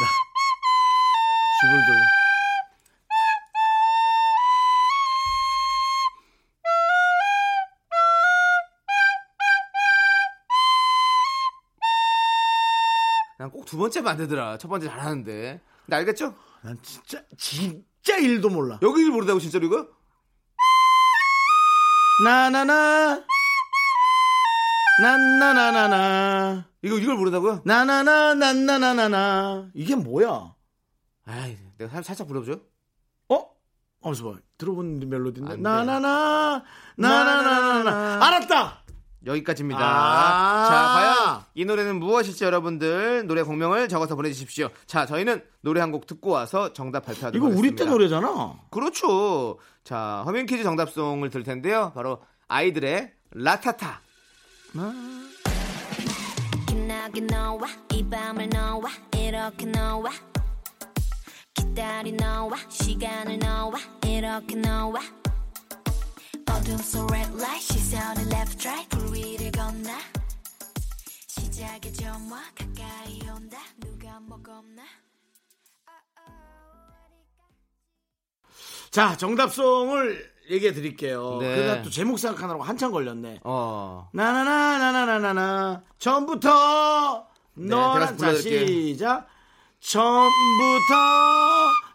쥐불 돌린. 난꼭 두 번째만 안 되더라. 첫 번째 잘하는데. 근데 알겠죠? 난 진짜 진짜 일도 몰라. 여기를 모르다고 진짜로 이거? 나나나 나나나나나 이거 이걸 모르다고요? 나나나 나나나나나 이게 뭐야? 아이 내가 살- 살짝 불러보죠. 어? 어서 봐. 들어본 멜로디인데. 안 돼. 나나나 나나나나나 알았다. 여기까지입니다. 아. 자, 과연 이 노래는 무엇일지 여러분들 노래 공명을 적어서 보내주십시오. 자, 저희는 노래 한 곡 듣고 와서 정답 발표하도록 이거 우리 때 하겠습니다. 노래잖아. 그렇죠. 자, 허밍 퀴즈 정답송을 들 텐데요. 바로 아이들의 라타타. 빛나게 너와 이 밤을 너와 이렇게 너와 기다린 너와 시간을 너와 이렇게 너와 어둠 속 red light 시선을 left right 불 위를 건너. 시작의 점화 가까이 온다. 누가 뭐 겁나? 자, 정답송을 얘기해 드릴게요. 네. 그러다 또 제목 생각하느라고 한참 걸렸네. 어. 나나나나나나나 처음부터 너란 제가 자. 시작. 처음부터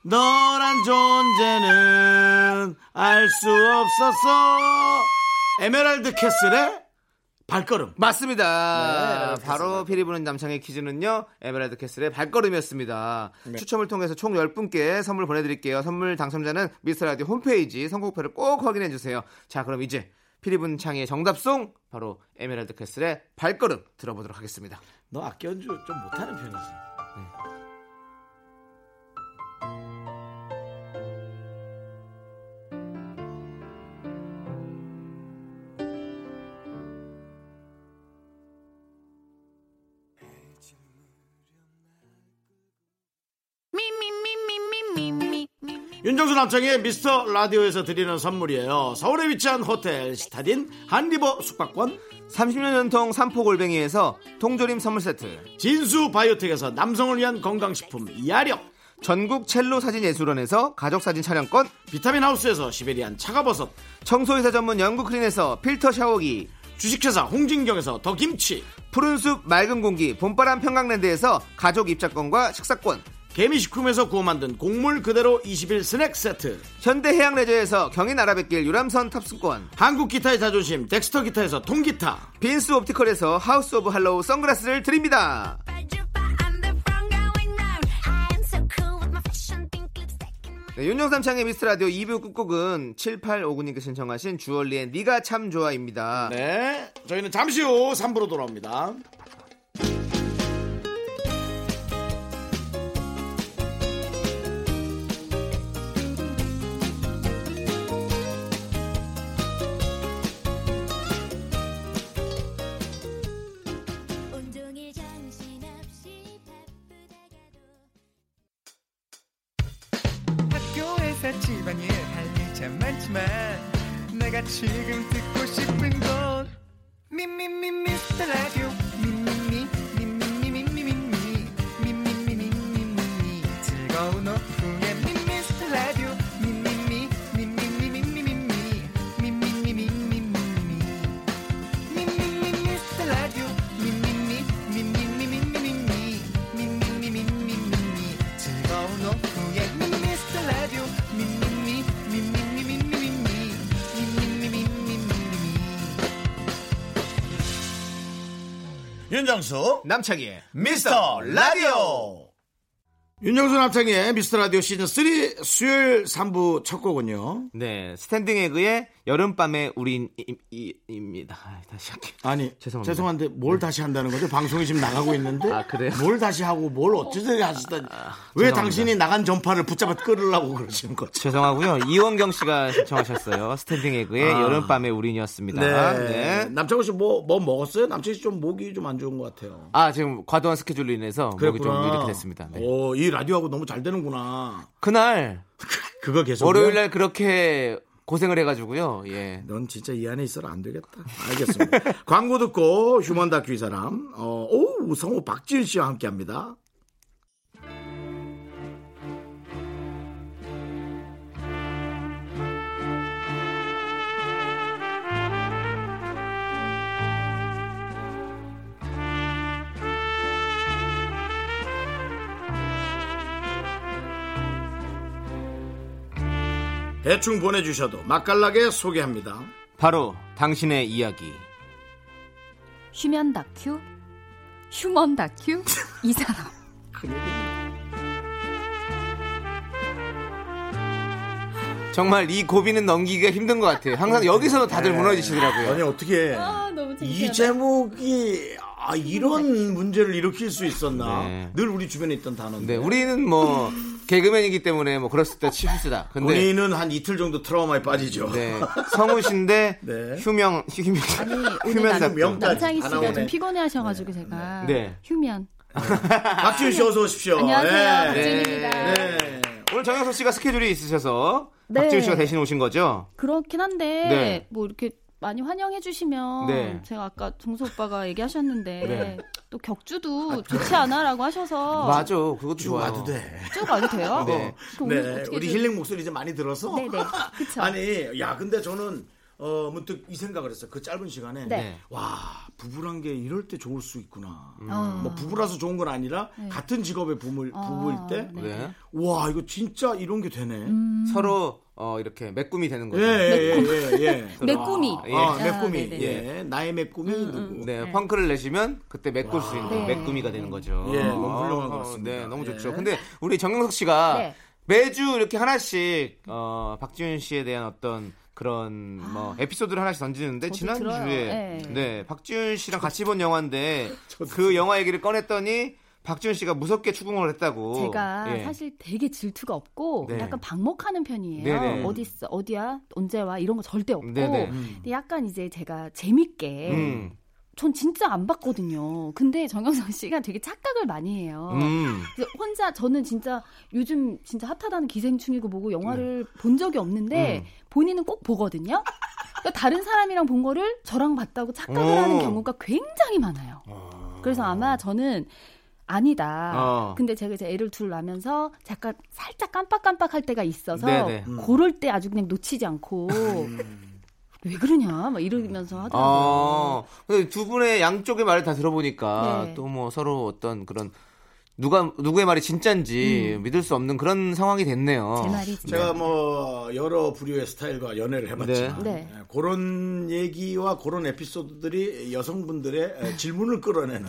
너란 존재는 알 수 없었어. 에메랄드 캐슬의 발걸음. 맞습니다. 네, 바로 피리 부는 남창희 퀴즈는요. 에메랄드 캐슬의 발걸음이었습니다. 네. 추첨을 통해서 총 10분께 선물 보내드릴게요. 선물 당첨자는 미스터라디오 홈페이지 선곡표를 꼭 확인해주세요. 자 그럼 이제 피리 부는 창의 정답송 바로 에메랄드 캐슬의 발걸음 들어보도록 하겠습니다. 너 악기 연주 좀 못하는 편이지. 윤정수 남창의 미스터 라디오에서 드리는 선물이에요. 서울에 위치한 호텔 시타딘 한리버 숙박권, 30년 전통 삼포골뱅이에서 통조림 선물 세트. 진수 바이오텍에서 남성을 위한 건강식품 야력, 전국 첼로 사진 예술원에서 가족 사진 촬영권. 비타민 하우스에서 시베리안 차가버섯, 청소이사 전문 영국 클린에서 필터 샤워기. 주식회사 홍진경에서 더 김치, 푸른 숲 맑은 공기 봄바람 평강랜드에서 가족 입장권과 식사권 개미식품에서 구워 만든 곡물 그대로 21 스낵 세트, 현대해양레저에서 경인아라뱃길 유람선 탑승권. 한국 기타의 자존심 덱스터 기타에서 통기타, 빈스 옵티컬에서 하우스 오브 할로우 선글라스를 드립니다. 네, 윤정수 남창희의 미스터라디오 2부 끝곡은 7859님께 신청하신 주얼리의 니가 참 좋아입니다. 네, 저희는 잠시 후 3부로 돌아옵니다. 윤정수 남창희의 미스터 라디오 윤정수 남창희의 미스터 라디오 시즌 3 수요일 3부 첫 곡은요. 네 스탠딩 에그의 여름밤의 우린입니다 아, 다시 할게요 아니 죄송합니다. 죄송한데 뭘 다시 한다는 거죠? 방송이 지금 나가고 있는데 아, 그래요? 뭘 다시 하고 뭘 어쩌지 하시다니 왜 죄송합니다. 당신이 나간 전파를 붙잡아 끌으려고 그러시는 거죠? 죄송하고요. 이원경 씨가 신청하셨어요. 스탠딩 에그의 아. 여름밤의 우린이었습니다. 네. 네. 남창호 씨뭐 뭐 먹었어요? 남창호 씨좀 목이 좀 안 좋은 것 같아요. 아 지금 과도한 스케줄로 인해서 목이 좀 그랬구나. 이렇게 됐습니다. 네. 오, 이 라디오하고 너무 잘 되는구나. 그날 그거 계속. 월요일 날 그렇게 고생을 해가지고요. 예. 넌 진짜 이 안에 있어라 안 되겠다. 알겠습니다. 광고 듣고 휴먼 다큐 이 사람, 어, 오, 성우 박지윤 씨와 함께 합니다. 대충 보내주셔도 맛깔나게 소개합니다. 바로 당신의 이야기. 휴면 다큐? 휴먼 다큐? 이 사람. 정말 이 고비는 넘기기가 힘든 것 같아요. 항상 여기서 다들 무너지시더라고요. 아니 어떻게 아, 너무 이 제목이 아, 이런 문제를 일으킬 수 있었나? 네. 늘 우리 주변에 있던 단어인데. 네, 우리는 뭐 개그맨이기 때문에 뭐 그랬을 때 실수다. 근데 본인은 한 이틀 정도 트라우마에 빠지죠. 네, 성우 씨인데 네. 휴명 휴명 아니, 오늘 휴면 남, 사건. 명단. 남창희 다 씨가. 좀 피곤해 하셔가지고 제가. 네. 휴면. 박지윤 씨 어서 오십시오. 안녕하세요. 네. 박지윤입니다. 네. 오늘 정영석 씨가 스케줄이 있으셔서 네. 박지훈 씨가 대신 오신 거죠? 그렇긴 한데, 네. 뭐 이렇게 많이 환영해 주시면 네. 제가 아까 정수 오빠가 얘기하셨는데 네. 또 격주도 좋지 않아라고 하셔서 맞아, 그것도 쭉 좋아요. 와도 돼. 쭉 와도 돼요? 네. 네. 우리 좀- 힐링 목소리 이제 많이 들어서. 네네. 그쵸. 아니, 야, 근데 저는 어, 문득 이 생각을 했어요. 그 짧은 시간에 네. 와 부부란 게 이럴 때 좋을 수 있구나. 어. 뭐 부부라서 좋은 건 아니라 같은 직업의 부부일, 부부일 때, 네. 네. 와 이거 진짜 이런 게 되네. 음. 서로 어, 이렇게 매꿈이 되는 예, 거죠. 예, 예, 예. 매꾸미. 예. 아, 아, 매꾸미. 네네. 예. 나의 매꾸미 누구? 네, 펑크를 내시면 그때 메꿀 수 있는 네. 메꾸미가 되는 거죠. 예, 너무 훌륭한 것 어, 같습니다. 네, 너무 예. 좋죠. 근데 우리 정영석 씨가 네. 매주 이렇게 하나씩 어, 박지윤 씨에 대한 어떤 그런 뭐 에피소드를 하나씩 던지는데 아. 지난 주에 들어요. 네. 네. 박지윤 씨랑 같이 본 영화인데 그 영화 얘기를 꺼냈더니 박지윤 씨가 무섭게 추궁을 했다고. 제가 예. 사실 되게 질투가 없고 네. 약간 방목하는 편이에요. 네네. 어디 있어, 어디야, 언제 와 이런 거 절대 없고. 네네. 근데 약간 이제 제가 재밌게 음. 전 진짜 안 봤거든요. 근데 정영석 씨가 되게 착각을 많이 해요. 음. 혼자 저는 진짜 요즘 진짜 핫하다는 기생충이고 뭐고 영화를 본 적이 없는데 음. 본인은 꼭 보거든요. 그러니까 다른 사람이랑 본 거를 저랑 봤다고 착각을 오. 하는 경우가 굉장히 많아요. 그래서 아마 저는 아니다. 어. 근데 제가 이제 애를 둘 낳으면서 잠깐 살짝 깜빡깜빡할 때가 있어서 네네. 음. 그럴 때 아주 그냥 놓치지 않고 왜 그러냐 막 이러면서 하더라고요. 어, 근데 두 분의 양쪽의 말을 다 들어보니까 네. 또뭐 서로 어떤 그런 누가 누구의 말이 진짜인지 믿을 수 없는 그런 상황이 됐네요. 음. 제 말이 진짜. 제가 뭐 여러 부류의 스타일과 연애를 해봤지만 네. 네. 예, 그런 얘기와 그런 에피소드들이 여성분들의 에, 질문을 끌어내는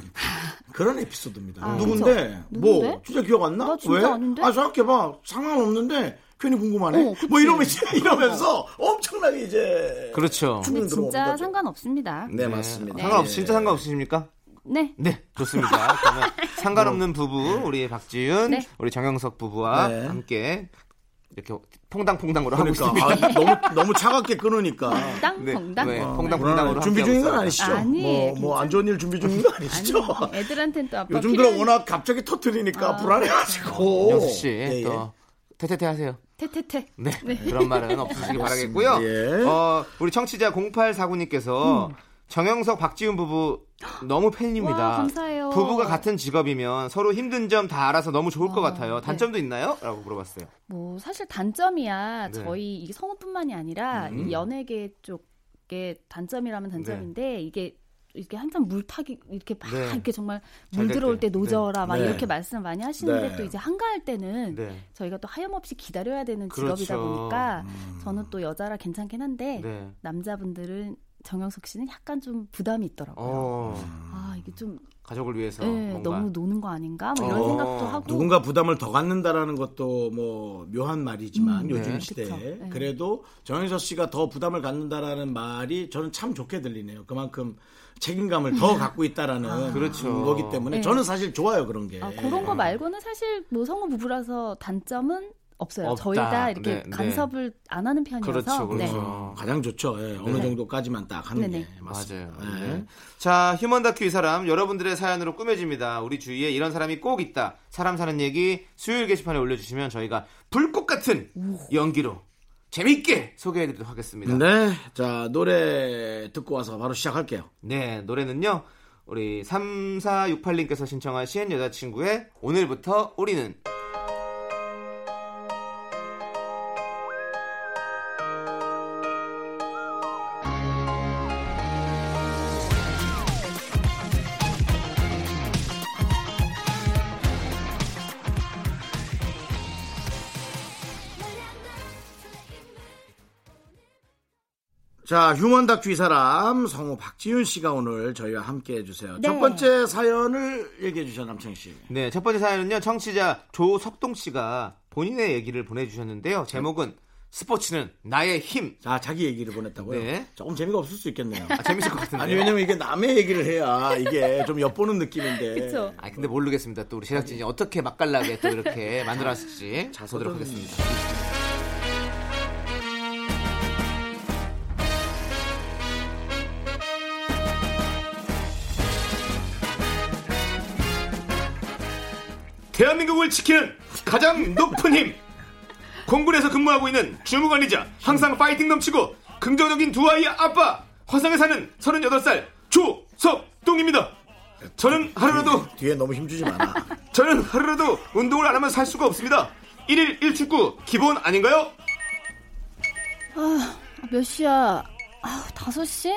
그런 에피소드입니다. 아, 누군데? 뭐 누군데? 진짜 기억 안 나? 나 진짜 왜? 아닌데? 아 생각해봐 상관없는데 괜히 궁금하네. 어. 뭐 이러면서 이러면서 엄청나게 이제 그렇죠. 근데 충격 진짜. 상관없습니다. 네 맞습니다. 상관없 예. 진짜 상관없으십니까? 네. 네, 좋습니다. 그러면 상관없는 부부 우리 박지윤, 네. 우리 정영석 부부와 네. 함께 이렇게 퐁당퐁당으로 하고 그러니까 있습니다. 아, 너무 너무 차갑게 끊으니까. 땅 네. 네, 어, 퐁당퐁당으로 준비 중인 건 아니시죠? 아니에요, 뭐, 뭐 안 좋은 일 준비 중인 거 아니시죠? 아니, 애들한테는 또 아빠 요즘 들어 필요한- 워낙 갑자기 터트리니까 아, 불안해가지고. 영수 씨, 예, 예. 또 테테테 하세요. 테테테. 네, 그런 말은 없으시길 바라겠고요. 예. 어, 우리 청취자 0849님께서 정영석 박지훈 부부 너무 팬입니다. 와, 감사해요. 부부가 같은 직업이면 서로 힘든 점 다 알아서 너무 좋을 것 어, 같아요. 단점도 있나요? 라고 물어봤어요. 뭐 사실 단점이야. 네. 음. 저희 이 성우뿐만이 아니라 이 연예계 쪽의 단점이라면 단점인데 이게 이렇게 한참 물타기 이렇게 막 네. 이렇게 정말 잘물될 때. 노져라 막 네. 이렇게 말씀 많이 하시는데 네. 또 이제 한가할 때는 네. 저희가 또 하염없이 기다려야 되는 그렇죠. 직업이다 보니까 저는 또 여자라 괜찮긴 한데 네. 남자분들은 정영석 씨는 약간 좀 부담이 있더라고요. 어, 아 이게 좀 가족을 위해서 네, 뭔가 너무 노는 거 아닌가 뭐 이런 어, 생각도 하고 누군가 부담을 더 갖는다라는 것도 뭐 묘한 말이지만 음, 요즘 네. 시대에. 네. 그래도 정영석 씨가 더 부담을 갖는다라는 말이 저는 참 좋게 들리네요. 그만큼 책임감을 더 갖고 있다라는 그렇죠. 거기 때문에 네. 저는 사실 좋아요 그런 게. 아, 그런 거 말고는 사실 뭐 성우 부부라서 단점은 없어요. 없다. 저희가 이렇게 네, 네. 간섭을 안 하는 편이어서 그렇죠, 네. 그렇죠. 어, 가장 좋죠. 예, 어느 정도까지만 딱 하는 네네. 게 맞습니다. 맞아요. 예. 네. 자, 휴먼 다큐 이 사람 여러분들의 사연으로 꾸며집니다. 우리 주위에 이런 사람이 꼭 있다. 사람 사는 얘기 수요일 게시판에 올려주시면 저희가 불꽃 같은 연기로 재밌게 소개해드리도록 하겠습니다. 네, 자 노래 듣고 와서 바로 시작할게요. 네, 노래는요. 우리 3468님께서 신청하신 여자친구의 오늘부터 우리는 자, 휴먼 다큐 이 사람 성우 박지윤 씨가 오늘 저희와 함께 해주세요. 첫 네. 번째 사연을 얘기해 주셔 남창 씨. 네, 첫 번째 사연은요. 청취자 조석동 씨가 본인의 얘기를 보내주셨는데요. 제목은 스포츠는 나의 힘. 자, 자기 얘기를 보냈다고요? 네. 조금 재미가 없을 수 있겠네요. 아, 재밌을 것 같은데. 아니 왜냐면 이게 남의 얘기를 해야 이게 좀 엿보는 느낌인데. 그쵸. 아 근데 모르겠습니다. 또 우리 제작진이 어떻게 맛깔나게 또 이렇게 만들어놨을지 자 보도록 하겠습니다. 대한민국을 지키는 가장 높은 힘 공군에서 근무하고 있는 주무관이자 항상 파이팅 넘치고 긍정적인 두 아이의 아빠 화성에 사는 38살 조석동입니다. 저는 하루라도 뒤에 너무 힘주지 마라. 저는 하루라도 운동을 안 하면 살 수가 없습니다. 1일 1축구 기본 아닌가요? 아, 몇 시야? 다섯 시?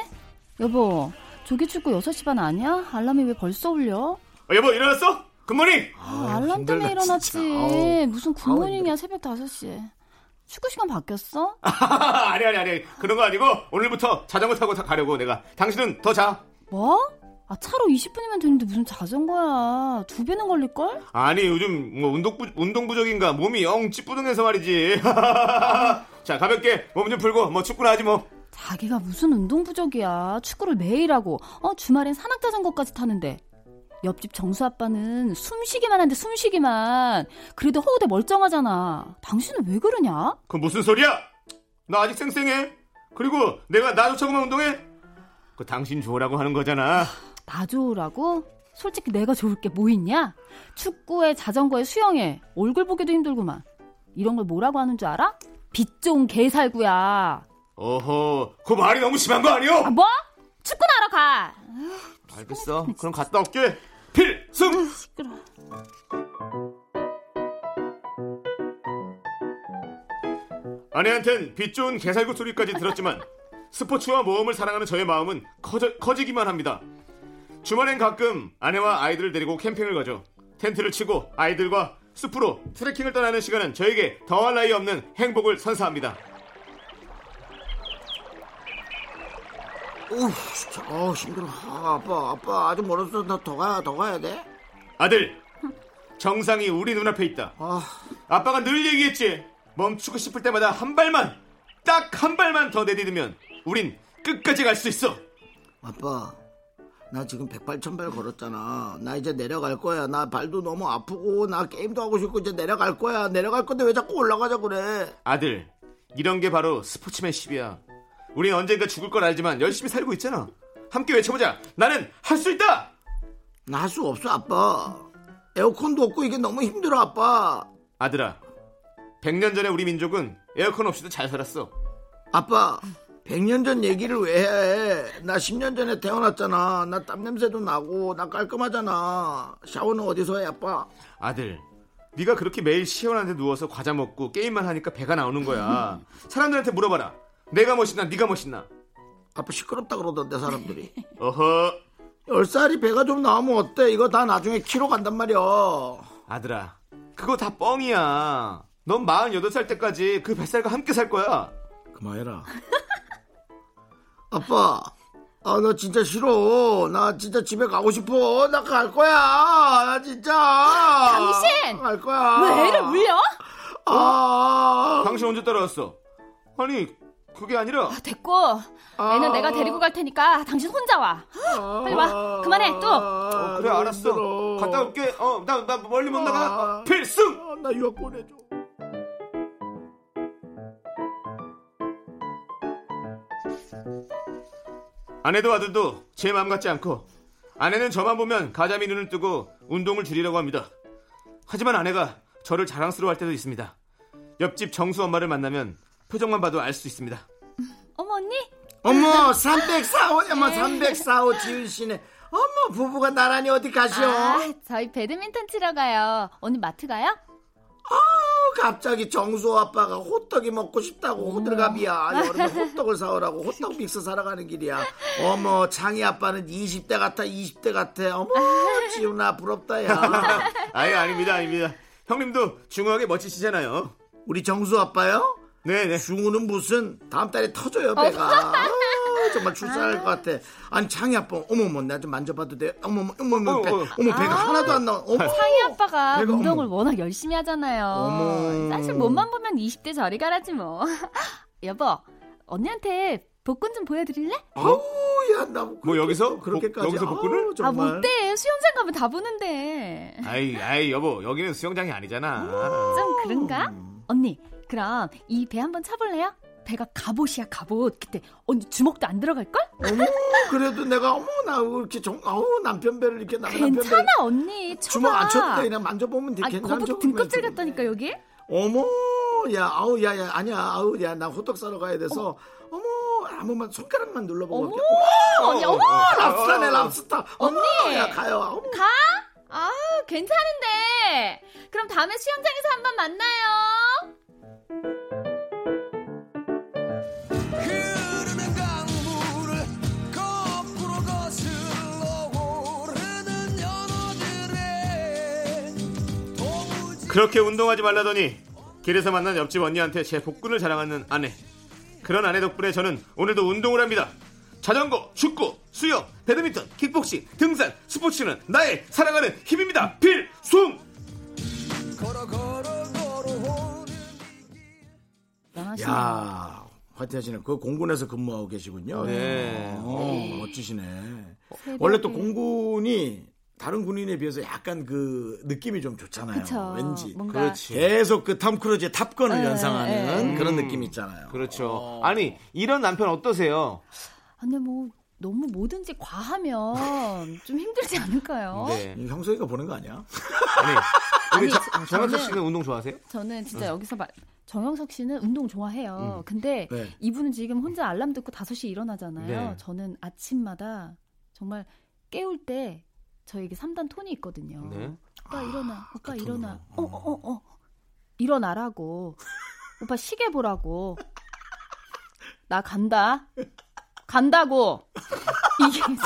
여보, 조기축구 6시 반 아니야? 알람이 왜 벌써 울려? 어, 여보 일어났어? 굿모닝. 아, 알람 힘들다, 때문에 일어났지. 아우. 무슨 굿모닝이야, 새벽 5시에. 축구 시간 바뀌었어? 아니 아니 아니 그런 거 아니고 오늘부터 자전거 타고 타- 가려고 내가. 당신은 더 자. 뭐? 아, 차로 20분이면 되는데 무슨 자전거야. 두 배는 걸릴걸? 아니 요즘 뭐 운동 부, 운동 부족인가 몸이 영 찌뿌둥해서 말이지. 자 가볍게 몸 좀 풀고 뭐 축구나 하지 뭐. 자기가 무슨 운동 부족이야. 축구를 매일 하고, 어, 주말엔 산악자전거까지 타는데. 옆집 정수 아빠는 숨쉬기만 한데 숨쉬기만. 그래도 허우대 멀쩡하잖아. 당신은 왜 그러냐? 그 무슨 소리야? 나 아직 쌩쌩해. 그리고 내가 나조차고만 운동해? 그 당신 좋으라고 하는 거잖아. 나 좋으라고? 솔직히 내가 좋을 게 뭐 있냐? 축구에 자전거에 수영에 얼굴 보기도 힘들구만. 이런 걸 뭐라고 하는 줄 알아? 빚 좋은 개살구야. 어허, 그 말이 너무 심한 거 아니오? 아, 뭐? 축구나 하러 가. 알겠어. 그럼 갔다 올게. 필승! 시끄러. 아내한텐 빚 좋은 개살구 소리까지 들었지만 스포츠와 모험을 사랑하는 저의 마음은 커져, 커지기만 합니다. 주말엔 가끔 아내와 아이들을 데리고 캠핑을 가죠. 텐트를 치고 아이들과 숲으로 트레킹을 떠나는 시간은 저에게 더할 나위 없는 행복을 선사합니다. 오, 진짜, 어, 힘들어. 아, 아빠, 아빠, 아직 멀었어. 나 더 가야, 더 가야 돼? 아들, 정상이 우리 눈앞에 있다. 아, 아빠가 늘 얘기했지. 멈추고 싶을 때마다 한 발만, 딱 한 발만 더 내디디면 우린 끝까지 갈 수 있어. 아빠, 나 지금 백발천발 걸었잖아. 나 이제 내려갈 거야. 나 발도 너무 아프고, 나 게임도 하고 싶고, 이제 내려갈 거야. 내려갈 건데 왜 자꾸 올라가자 그래? 아들, 이런 게 바로 스포츠맨십이야. 우린 언젠가 죽을 걸 알지만 열심히 살고 있잖아. 함께 외쳐보자. 나는 할 수 있다. 나 할 수 없어, 아빠. 에어컨도 없고, 이게 너무 힘들어, 아빠. 아들아, 100년 전에 우리 민족은 에어컨 없이도 잘 살았어. 아빠, 100년 전 얘기를 왜 해? 나 10년 전에 태어났잖아. 나 땀 냄새도 나고, 나 깔끔하잖아. 샤워는 어디서 해, 아빠? 아들, 네가 그렇게 매일 시원한 데 누워서 과자 먹고 게임만 하니까 배가 나오는 거야. 사람들한테 물어봐라. 내가 멋있나, 네가 멋있나? 아빠 시끄럽다 그러던데, 사람들이. 어허, 10살이 배가 좀 나오면 어때? 이거 다 나중에 키로 간단 말이야. 아들아, 그거 다 뻥이야. 넌 48살 때까지 그 뱃살과 함께 살 거야. 그만해라. 아빠, 아, 나 진짜 싫어. 나 진짜 집에 가고 싶어. 나 갈 거야. 나 진짜. 당신! 갈 거야. 왜 애를 울려? 아, 당신 언제 따라왔어? 아니, 그게 아니라 됐고. 애는 내가 데리고 갈 테니까 당신 혼자 와. 빨리 와. 그만해, 또. 아, 어, 그래 알았어. 갔다 올게. 어, 나, 나 멀리 못 나가. 필승! 아, 나 유학 보내줘. 아내도 아들도 제 마음 같지 않고 아내는 저만 보면 가자미 눈을 뜨고 운동을 줄이려고 합니다. 하지만 아내가 저를 자랑스러워할 때도 있습니다. 옆집 정수 엄마를 만나면 표정만 봐도 알 수 있습니다. 어머, 언니? 어머, 304호, 어머, 304호 지은 씨네. 어머, 부부가 나란히 어디 가시오? 아, 저희 배드민턴 치러 가요. 언니 마트 가요? 갑자기 정수 아빠가 호떡이 먹고 싶다고 호들갑이야. 여름에 호떡을 사오라고 호떡 믹스 사러 가는 길이야. 어머 창희 아빠는 20대 같아 20대 같아. 어머 지훈아 부럽다 야. 아예 아닙니다, 아닙니다. 형님도 중후하게 멋지시잖아요. 우리 정수 아빠요? 네네. 중우는 무슨 다음 달에 터져요 배가. 아, 정말 출산할 것 같아. 아니 창희 아빠 어머머 나 좀 만져봐도 돼. 어머머 어머머 어, 배, 어. 어머 배가 하나도 안 나와. 어머. 상희 아빠가 내가, 운동을 어머. 워낙 열심히 하잖아요. 어머. 사실 몸만 보면 20대 저리 가라지 뭐. 여보, 언니한테 복근 좀 보여드릴래? 아우 야나 뭐 여기서? 그렇게까지 복- 여기서 복근을? 아우, 아, 정말. 못돼. 수영장 가면 다 보는데. 아이, 아이, 여보, 여기는 수영장이 아니잖아. 좀 그런가? 언니, 그럼 이 배 한번 쳐볼래요? 배가 갑옷이야, 갑옷. 그때 언니 주먹도 안 들어갈걸? 어머 그래도 내가 어머 나 이렇게 정 아우 남편 배를 이렇게 남편 배를 괜찮아, 언니. 쳐봐. 주먹 안 쳐도 돼 그냥 만져보면 돼 아, 괜찮아 거북이 등껍질 같다니까, 여기? 어머 야 아우 야야 아니야 아우 야 나 호떡 사러 가야 돼서 어머, 아무 만 손가락만 눌러보고 어머. 언니, 어머! 랍스타네 랍스타 어머 언니! 야 가요 어머. 가? 아, 괜찮은데. 그럼 다음에 수영장에서 한번 만나요. 그렇게 운동하지 말라더니 길에서 만난 옆집 언니한테 제 복근을 자랑하는 아내. 그런 아내 덕분에 저는 오늘도 운동을 합니다. 자전거, 축구, 수영, 배드민턴, 킥복싱, 등산, 스포츠는 나의 사랑하는 힘입니다. 필, 숭! 대단하시네요. 야 화이팅 하시네. 그 공군에서 근무하고 계시군요. 네. 어, 멋지시네. 새벽에- 원래 또 공군이 다른 군인에 비해서 약간 그 느낌이 좀 좋잖아요. 그쵸. 왠지. 뭔가 그렇지. 계속 그 탐 크루즈의 탑건을 네, 연상하는 네. 그런 음. 느낌 있잖아요. 그렇죠. 아니, 이런 남편 어떠세요? 근데 뭐 너무 뭐든지 과하면 좀 힘들지 않을까요? 네. 이 형석이가 보는 거 아니야? 아니, 아니, 우리 자- 저- 정현석 저는- 씨는 운동 좋아하세요? 저는 진짜 여기서 말, 정영석 씨는 운동 좋아해요. 근데 네. 이분은 지금 혼자 알람 듣고 5시에 일어나잖아요. 네. 저는 아침마다 정말 깨울 때 저에게 3단 톤이 있거든요. 네. 오빠 일어나. 오빠 그 일어나. 어, 어, 어, 어. 일어나라고. 오빠 시계 보라고. 나 간다. 간다고. 이게 진짜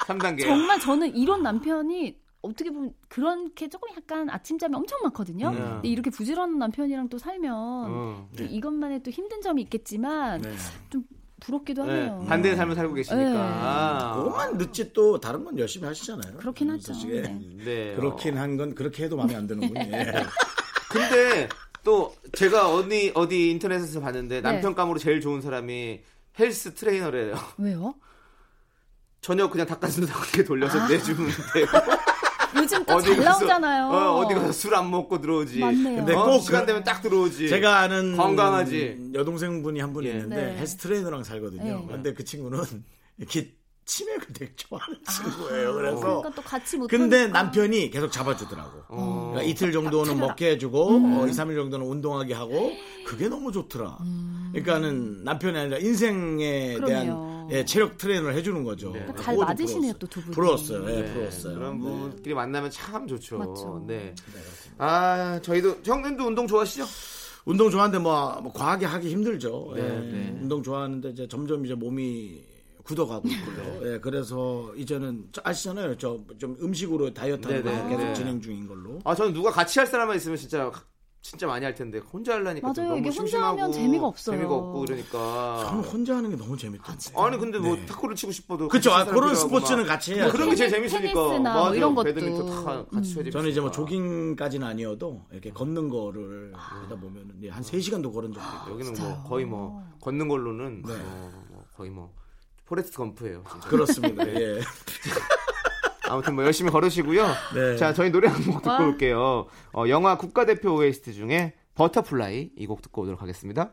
3단계. 정말 저는 이런 남편이 어떻게 보면 그렇게 조금 약간 아침잠이 엄청 많거든요. 음. 근데 이렇게 부지런한 남편이랑 또 살면 어. 또 이것만의 또 힘든 점이 있겠지만 네. 좀 부럽기도 네, 하네요. 반대의 삶을 살고 계시니까. 네. 아. 그것만 늦지 또 다른 건 열심히 하시잖아요. 그렇긴 하죠. 솔직히. 네. 네. 그렇긴 한 건 그렇게 해도 마음에 안 드는군요. 예. 근데 또 제가 어디 어디 인터넷에서 봤는데 네. 남편감으로 제일 좋은 사람이 헬스 트레이너래요. 왜요? 저녁 그냥 닭가슴살 이렇게 돌려서 아. 내주면 돼요. 요즘 또 잘 나오잖아요. 어, 디 가서 술 안 먹고 들어오지. 맞네요. 근데 어, 꼭 시간 그- 되면 딱 들어오지. 제가 아는 건강하지. 여동생분이 한 분이 예. 있는데 네. 헬스 트레이너랑 살거든요. 네. 근데 그 친구는 이렇게 치맥을 되게 좋아하는 친구예요. 그래서 그러니까 또 같이 못 근데 하니까. 남편이 계속 잡아주더라고. 어. 그러니까 이틀 정도는 먹게 해주고 음. 어, 2, 3일 정도는 운동하게 하고 그게 너무 좋더라. 음. 그러니까는 남편이 아니라 인생에 그럼요. 대한 예, 체력 트레이너를 해주는 거죠. 네. 그러니까 잘 맞으시네요, 부러웠어요. 또두 분이. 부러웠어요. 예, 네, 부러웠어요. 그런 네. 분끼리 만나면 참 좋죠. 맞죠. 네. 아, 저희도 형님도 운동 좋아하시죠? 운동 좋아하는데 뭐, 뭐 과하게 하기 힘들죠. 네, 예. 네. 운동 좋아하는데 이제 점점 이제 몸이 굳어가고 있고요. 네. 예, 그래서 이제는 저 아시잖아요. 저 좀 음식으로 다이어트 하는 네, 네, 거 계속 네. 진행 중인 걸로. 아, 저는 누가 같이 할 사람만 있으면 진짜 진짜 많이 할 텐데 혼자 하려니까 좀 맞아요. 너무 이게 혼자 심심하고 하면 재미가 없어요. 재미가 없고 이러니까. 저는 혼자 하는 게 너무 재밌던데. 아 니 근데 뭐 네. 탁구를 치고 싶어도 그쵸. 같이 아, 그런 스포츠는 막 같이 해야 뭐 그런 게 제일 재밌으니까 테니스나 뭐 맞아요. 이런 것도. 배드민턴 다 같이 쳐야 저는 이제 뭐. 조깅까지는 아니어도 이렇게 걷는 거를 하다 보면은 예, 한 3시간도 걸은 적도 있고. 여기는 뭐 거의 뭐 걷는 걸로는 네. 뭐, 뭐 거의 뭐 포레스트 검프예요. 진짜. 그렇습니다. 예. 아무튼 뭐 열심히 걸으시고요. 네. 자, 저희 노래 한 곡 듣고 와. 올게요. 어, 영화 국가대표 OST 중에 Butterfly 이 곡 듣고 오도록 하겠습니다.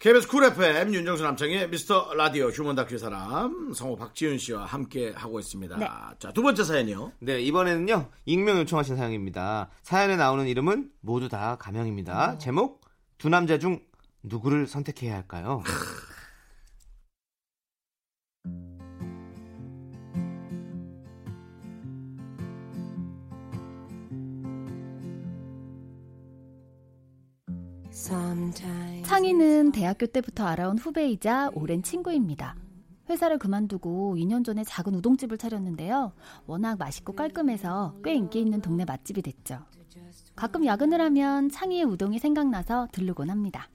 KBS 쿨 FM 윤정수 남창희의 미스터 라디오 휴먼 다큐 사람 성우 박지윤 씨와 함께 하고 있습니다. 네. 자, 두 번째 사연이요. 네, 이번에는요. 익명 요청하신 사연입니다. 사연에 나오는 이름은 모두 다 가명입니다. 제목 두 남자 중 누구를 선택해야 할까요? 창희는 대학교 때부터 알아온 후배이자 오랜 친구입니다. 회사를 그만두고 2년 전에 작은 우동집을 차렸는데요. 워낙 맛있고 깔끔해서 꽤 인기 있는 동네 맛집이 됐죠. 가끔 야근을 하면 창희의 우동이 생각나서 들르곤 합니다.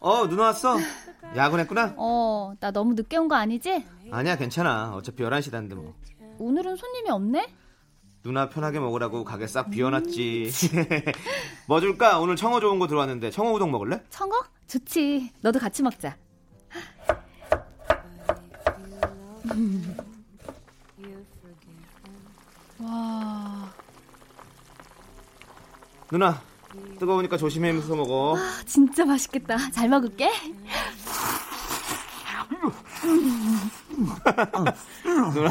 어, 누나 왔어? 야근했구나? 어, 나 너무 늦게 온 거 아니지? 아니야, 괜찮아. 어차피 11시 단데 뭐. 오늘은 손님이 없네? 누나 편하게 먹으라고 가게 싹 비워놨지. 뭐 줄까? 오늘 청어 좋은 거 들어왔는데 청어 우동 먹을래? 청어? 좋지. 너도 같이 먹자. 와, 누나 뜨거우니까 조심하면서 먹어. 아, 진짜 맛있겠다. 잘 먹을게. 누나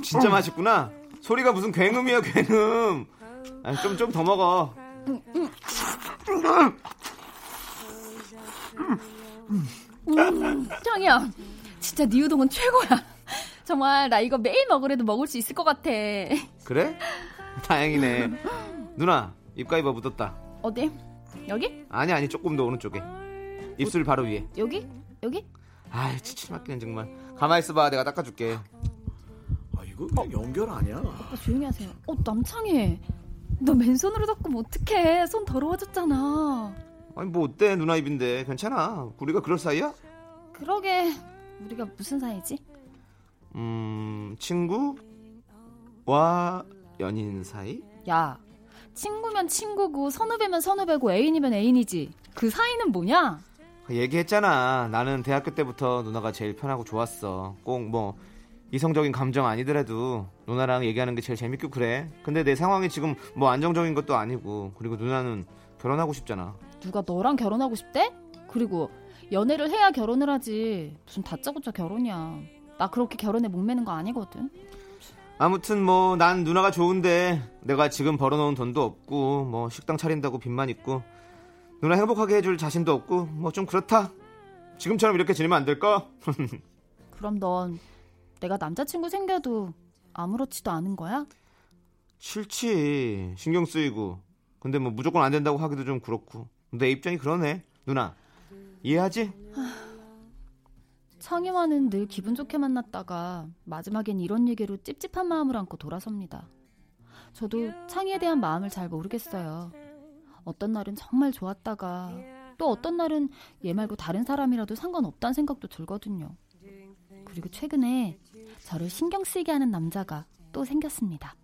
진짜 맛있구나. 소리가 무슨 굉음이야 굉음. 좀 좀 더 먹어. 음, 창이야, 진짜 네 우동은 최고야. 정말 나 이거 매일 먹으래도 먹을 수 있을 것 같아. 그래? 다행이네. 누나 입가에 뭐 묻었다. 어디? 여기? 아니 아니 조금 더 오른쪽에. 입술 바로 위에. 여기? 여기? 아이 치칠 맞기는 정말. 가만 있어봐 내가 닦아줄게. 아, 이거 그냥 연결 아니야? 오빠 조용히 하세요. 어, 남창희. 너 맨손으로 닦으면 어떡해. 손 더러워졌잖아. 아니 뭐 어때 누나 입인데 괜찮아. 우리가 그럴 사이야? 그러게. 우리가 무슨 사이지? 음 친구 와 연인 사이? 야, 친구면 친구고 선후배면 선후배고 애인이면 애인이지. 그 사이는 뭐냐? 얘기했잖아. 나는 대학교 때부터 누나가 제일 편하고 좋았어. 꼭뭐 이성적인 감정 아니더라도 누나랑 얘기하는 게 제일 재밌고 그래. 근데 내 상황이 지금 뭐 안정적인 것도 아니고 그리고 누나는 결혼하고 싶잖아. 누가 너랑 결혼하고 싶대? 그리고 연애를 해야 결혼을 하지. 무슨 다짜고짜 결혼이야. 나 그렇게 결혼에 목매는 거 아니거든. 아무튼 뭐 난 누나가 좋은데 내가 지금 벌어놓은 돈도 없고 뭐 식당 차린다고 빚만 있고 누나 행복하게 해줄 자신도 없고 뭐 좀 그렇다. 지금처럼 이렇게 지내면 안 될까? 그럼 넌 내가 남자친구 생겨도 아무렇지도 않은 거야? 싫지 신경 쓰이고 근데 뭐 무조건 안 된다고 하기도 좀 그렇고 내 입장이 그러네 누나 이해하지? 창희와는 늘 기분 좋게 만났다가 마지막엔 이런 얘기로 찝찝한 마음을 안고 돌아섭니다. 저도 창희에 대한 마음을 잘 모르겠어요. 어떤 날은 정말 좋았다가 또 어떤 날은 얘 말고 다른 사람이라도 상관없다는 생각도 들거든요. 그리고 최근에 저를 신경 쓰이게 하는 남자가 또 생겼습니다.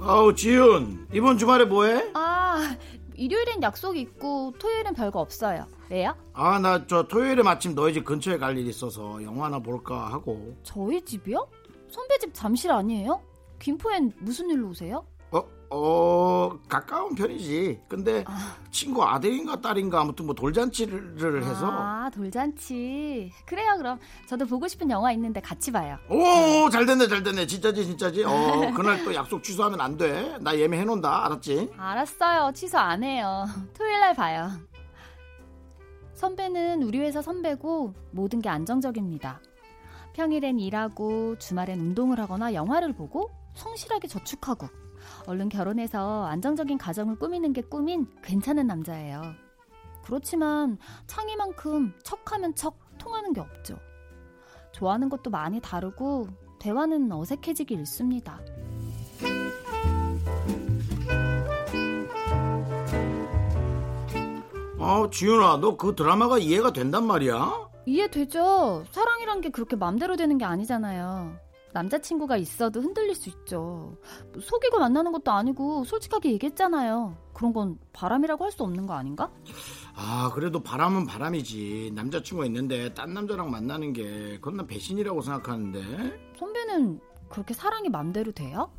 아우 지윤 이번 주말에 뭐해? 아, 일요일엔 약속 있고 토요일엔 별거 없어요. 왜요? 아 나 저 토요일에 마침 너희 집 근처에 갈 일 있어서 영화나 볼까 하고 저희 집이요? 선배 집 잠실 아니에요? 김포엔 무슨 일로 오세요? 어, 어 가까운 편이지 근데 아. 친구 아들인가 딸인가 아무튼 뭐 돌잔치를 해서 아, 돌잔치. 그래요, 그럼. 저도 보고 싶은 영화 있는데 같이 봐요. 오 잘 됐네 잘 됐네 진짜지 진짜지 어 그날 또 약속 취소하면 안 돼 나 예매해 놓는다 알았지? 알았어요. 취소 안 해요. 토요일 날 봐요. 선배는 우리 회사 선배고 모든 게 안정적입니다. 평일엔 일하고 주말엔 운동을 하거나 영화를 보고 성실하게 저축하고 얼른 결혼해서 안정적인 가정을 꾸미는 게 꿈인 괜찮은 남자예요. 그렇지만 창의만큼 척하면 척 통하는 게 없죠. 좋아하는 것도 많이 다르고 대화는 어색해지기 일쑤입니다. 아 지윤아 너 그 드라마가 이해가 된단 말이야? 이해되죠? 사랑이란 게 그렇게 맘대로 되는 게 아니잖아요. 남자친구가 있어도 흔들릴 수 있죠. 뭐 속이고 만나는 것도 아니고 솔직하게 얘기했잖아요. 그런 건 바람이라고 할 수 없는 거 아닌가? 아 그래도 바람은 바람이지 남자친구가 있는데 딴 남자랑 만나는 게 그건 난 배신이라고 생각하는데 선배는 그렇게 사랑이 맘대로 돼요?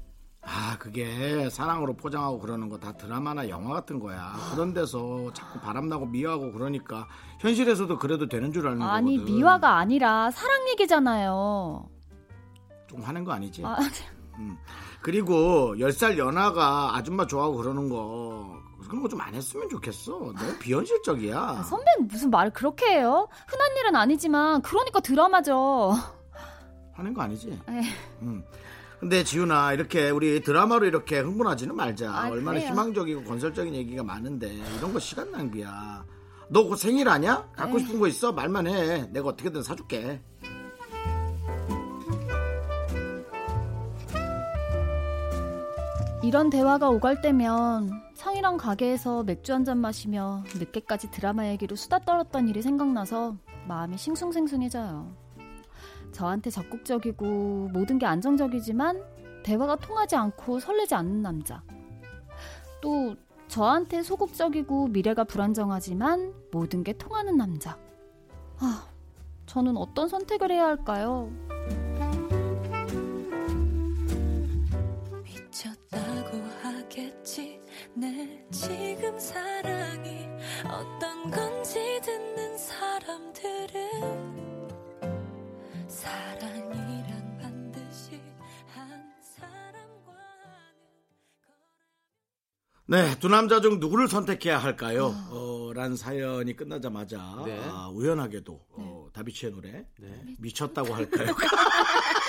아 그게 사랑으로 포장하고 그러는 거 다 드라마나 영화 같은 거야 그런 데서 자꾸 바람나고 미워하고 그러니까 현실에서도 그래도 되는 줄 아는 아니 거거든 미화가 아니라 사랑 얘기잖아요. 좀 하는 거 아니지? 아, 그리고 10살 연하가 아줌마 좋아하고 그러는 거 그런 거 좀 안 했으면 좋겠어 너무 비현실적이야 아, 선배는 무슨 말을 그렇게 해요? 흔한 일은 아니지만 그러니까 드라마죠. 하는 거 아니지? 에이. 음. 근데 지훈아 이렇게 우리 드라마로 이렇게 흥분하지는 말자. 아, 얼마나 그래요? 희망적이고 건설적인 얘기가 많은데 이런 거 시간 낭비야. 너 곧 생일 아니야? 갖고 싶은 거 있어? 말만 해. 내가 어떻게든 사줄게. 이런 대화가 오갈 때면 창이랑 가게에서 맥주 한 잔 마시며 늦게까지 드라마 얘기로 수다 떨었던 일이 생각나서 마음이 싱숭생숭해져요. 저한테 적극적이고 모든 게 안정적이지만 대화가 통하지 않고 설레지 않는 남자. 또 저한테 소극적이고 미래가 불안정하지만 모든 게 통하는 남자. 저는 어떤 선택을 해야 할까요? 미쳤다고 하겠지 내 지금 사랑이 어떤 건지 듣는 사람들은 사랑이란 반드시 한 사람과 하는 네, 두 남자 중 누구를 선택해야 할까요? 어, 란 사연이 끝나자마자 네. 아, 우연하게도 어, 다비치의 노래 네. 미쳤다고 할까요?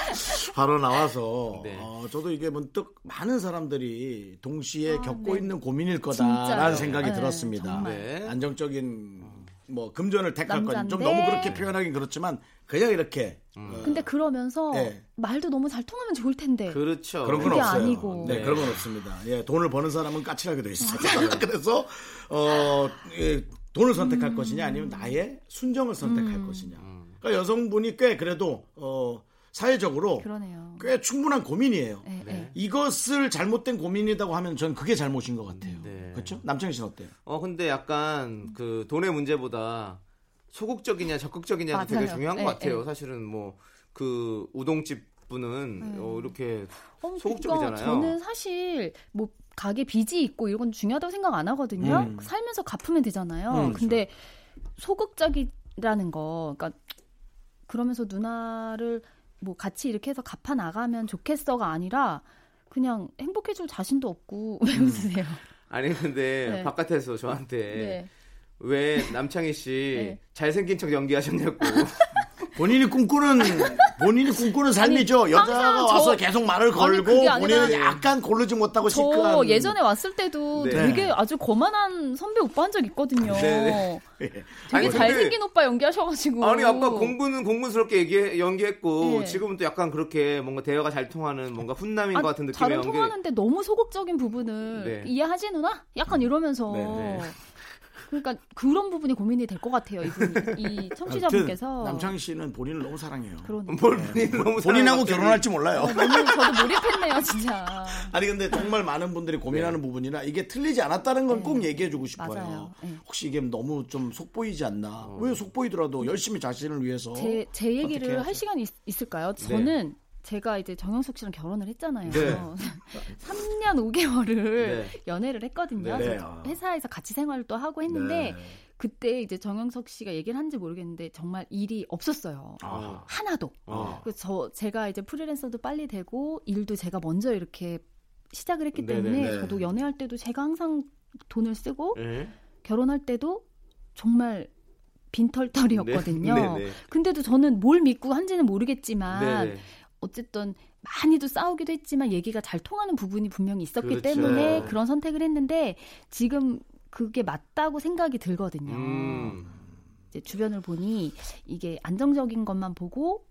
바로 나와서 네. 어, 저도 이게 문득 많은 사람들이 동시에 겪고 네. 있는 고민일. 거다라는 생각이 네, 들었습니다. 네. 안정적인 뭐 금전을 택할 건 좀. 너무 그렇게 표현하긴 그렇지만 그냥 이렇게 음. 어, 근데 그러면서 네. 말도 너무 잘 통하면 좋을 텐데. 그렇죠. 그런 건 그게 없어요. 아니고. 네, 네. 그런 건 없습니다. 예, 돈을 버는 사람은 까칠하게 돼 있어요. 그래서 어, 예, 돈을 선택할 것이냐 아니면 나의 순정을 선택할 음. 것이냐. 그러니까 여성분이 꽤 그래도 어, 사회적으로 그러네요. 꽤 충분한 고민이에요. 네, 네. 이것을 잘못된 고민이라고 하면 전 그게 잘못인 것 같아요. 네. 그렇죠? 남창희 씨는 어때요? 어 근데 약간 그 돈의 문제보다 소극적이냐 적극적이냐가 되게. 중요한 것 예, 같아요. 예. 사실은 뭐 그 우동집 분은 어, 이렇게 어, 소극적이잖아요. 그러니까 저는 사실 뭐 가게 빚이 있고 이런 건 중요하다고 생각 안 하거든요. 음. 살면서 갚으면 되잖아요. 음, 근데 소극적이라는 거, 그러니까 그러면서 누나를 뭐 같이 이렇게 해서 갚아 나가면 좋겠어가 아니라 그냥 행복해질 자신도 없고 왜 음. 웃으세요? 아니 근데 네. 바깥에서 저한테 네. 왜 남창희 씨 네. 잘생긴 잘생긴 척 연기하셨냐고. 본인이 꿈꾸는 본인이 꿈꾸는 삶이죠. 여자가 저- 와서 계속 말을 아니, 걸고 아니라- 본인은 약간 고르지 못하고 저 시크한 예전에 왔을 때도 네. 되게 아주 거만한 선배 오빠 한 적 있거든요. 네, 예. 되게 아니, 근데- 잘생긴 오빠 연기하셔가지고. 아니 아까 공부는 공부스럽게 얘기 연기했고 네. 지금은 또 약간 그렇게 뭔가 대화가 잘 통하는 뭔가 훈남인 것 같은 느낌의 연기. 통하는데 너무 소극적인 부분을 네. 이해하지 누나? 약간 이러면서. 네, 네. 그러니까 그런 부분이 고민이 될 것 같아요. 이분, 이 청취자분께서. 남창희 씨는 본인을 너무 사랑해요. 그러네. 뭘 본인 너무 본인하고 결혼할지 몰라요. 너무 저도 몰입했네요, 진짜. 아니 근데 정말 많은 분들이 고민하는 부분이라 이게 틀리지 않았다는 건꼭 네. 얘기해주고 싶어요. 맞아요. 네. 혹시 이게 너무 좀 속보이지 않나? 왜 속보이더라도 열심히 자신을 위해서 제, 제 얘기를. 할 시간이 있, 을까요 저는 제가 이제 정영석 씨랑 결혼을 했잖아요. 네. 3년 5개월을 네. 연애를 했거든요. 네. 그래서 회사에서 같이 생활도 하고 했는데 네. 그때 이제 정영석 씨가 얘기를 한지 모르겠는데 정말 일이 없었어요. 아. 하나도. 어. 그래서 저 제가 이제 프리랜서도 빨리 되고 일도 제가 먼저 이렇게 시작을 했기 때문에 네네네. 저도 연애할 때도 제가 항상 돈을 쓰고 네. 결혼할 때도 정말 빈털털이었거든요. 네. 근데도 저는 뭘 믿고 한지는 모르겠지만 네, 네. 어쨌든 많이도 싸우기도 했지만 얘기가 잘 통하는 부분이 분명히 있었기 그렇죠. 때문에 그런 선택을 했는데 지금 그게 맞다고 생각이 들거든요. 음. 이제 주변을 보니 이게 안정적인 것만 보고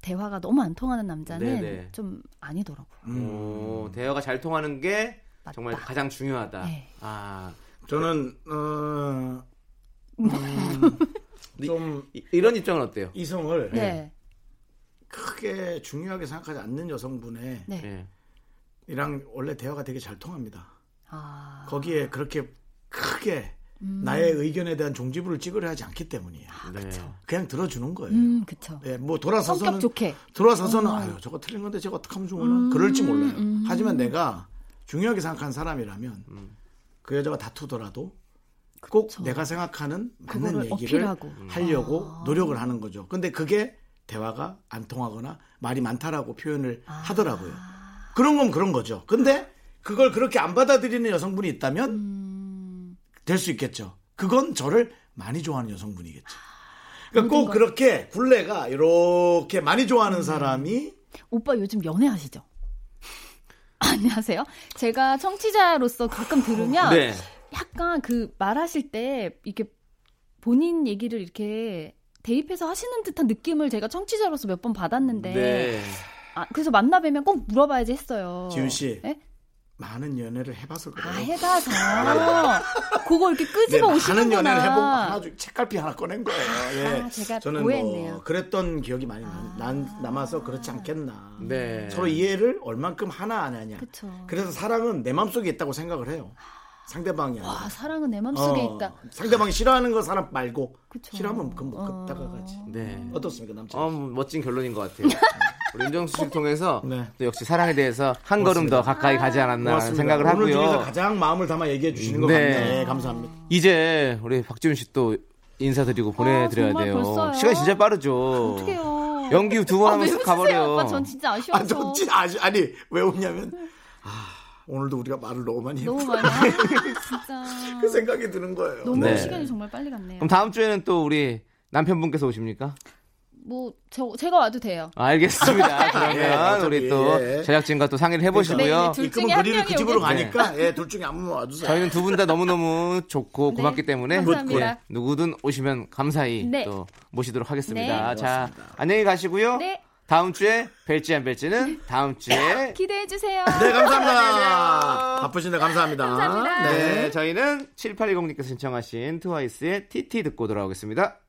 대화가 너무 안 통하는 남자는 네네. 좀 아니더라고요. 음. 오, 대화가 잘 통하는 게 맞다. 정말 가장 중요하다. 네. 아, 저는 어, 음, 좀 이, 이런 입장은 어때요? 이성을 네. 크게 중요하게 생각하지 않는 여성분의 네. 네. 이랑 원래 대화가 되게 잘 통합니다. 아. 거기에 그렇게 크게 음. 나의 의견에 대한 종지부를 찍으려 하지 않기 때문이에요. 네. 그냥 들어주는 거예요. 음, 그쵸. 예, 뭐 돌아서서는 성격 좋게. 돌아서서는 아유 저거 틀린 건데 제가 어떻게 하면 좋으나 그럴지 몰라요. 음. 하지만 내가 중요하게 생각하는 사람이라면 그 여자가 다투더라도 꼭 내가 생각하는 맞는 얘기를 어필하고. 아. 하려고 노력을 하는 거죠. 근데 그게 대화가 안 통하거나 말이 많다라고 표현을 아. 하더라고요. 그런 건 그런 거죠. 근데 그걸 그렇게 안 받아들이는 여성분이 있다면 음. 될수 있겠죠. 그건 저를 많이 좋아하는 여성분이겠죠. 그러니까 꼭 거- 그렇게 굴레가 이렇게 많이 좋아하는 음. 사람이 오빠 요즘 연애하시죠? 안녕하세요. 제가 청취자로서 가끔 들으면 네. 약간 그 말하실 때 이렇게 본인 얘기를 이렇게 대입해서 하시는 듯한 느낌을 제가 청취자로서 몇 번 받았는데 네. 아, 그래서 만나 뵈면 꼭 물어봐야지 했어요. 지훈 씨. 예? 많은 연애를 해봐서 그래요. 아 해봐서 그거 이렇게 네, 끄집어 많은 오시는구나. 연애를 해보고 하나 중 책갈피 하나 꺼낸 거예요. 예. 아, 제가 저는 오해했네요. 뭐 그랬던 기억이 많이 남, 난- 남아서 그렇지 않겠나. 네. 서로 이해를 얼만큼 하나 안 하냐. 그쵸. 그래서 사랑은 내 마음속에 있다고 생각을 해요. 상대방이 아니라. 아, 사랑은 내 맘속에 어, 있다. 상대방이 싫어하는 거 사람 말고 그쵸. 싫어하면 그건 뭐 어. 걷다가 가지. 네. 어떻습니까 남자? 어, 뭐 멋진 결론인 것 같아요. 우리 윤정수 씨를 통해서 네. 또 역시 사랑에 대해서 한 걸음 더 가까이 가지 않았나 고맙습니다. 생각을 오늘 중에서 하고요. 가장 마음을 담아 얘기해 주시는 것 네. 같네. 감사합니다. 이제 우리 박지훈 씨 또 인사드리고 보내드려야 아, 정말 돼요. 벌써요? 시간 진짜 빠르죠. 어떡해요. 연기 두번 아, 하면 왜쓱 웃으세요, 가버려요. 오빠? 전 진짜 아쉬워서. 아, 저, 진- 아니, 아니, 왜 웃냐면, 아, 오늘도 우리가 말을 너무 많이 너무. 많이. 아, 진짜. 그 생각이 드는 거예요. 너무 네. 시간이 정말 빨리 갔네요. 그럼 다음 주에는 또 우리 남편분께서 오십니까? 뭐, 저, 제가 와도 돼요. 알겠습니다. 예, 그러면 어차피, 우리 또 예. 제작진과 또 상의를 해보시고요. 네, 네, 둘 이끄면 중에 한 그리를 그 명이 집으로. 가니까, 예, 둘 중에 아무나 와주세요. 저희는 두 분 다 너무너무 좋고 네, 고맙기 때문에 감사합니다. 예, 누구든 오시면 감사히 네. 또 모시도록 하겠습니다. 네. 자, 안녕히 가시고요. 네. 다음 주에 뵐지 안 뵐지는 다음 주에 기대해 주세요. 네, 감사합니다. 바쁘신데 감사합니다. 감사합니다. 네, 저희는 7820님께서 신청하신 트와이스의 TT 듣고 돌아오겠습니다.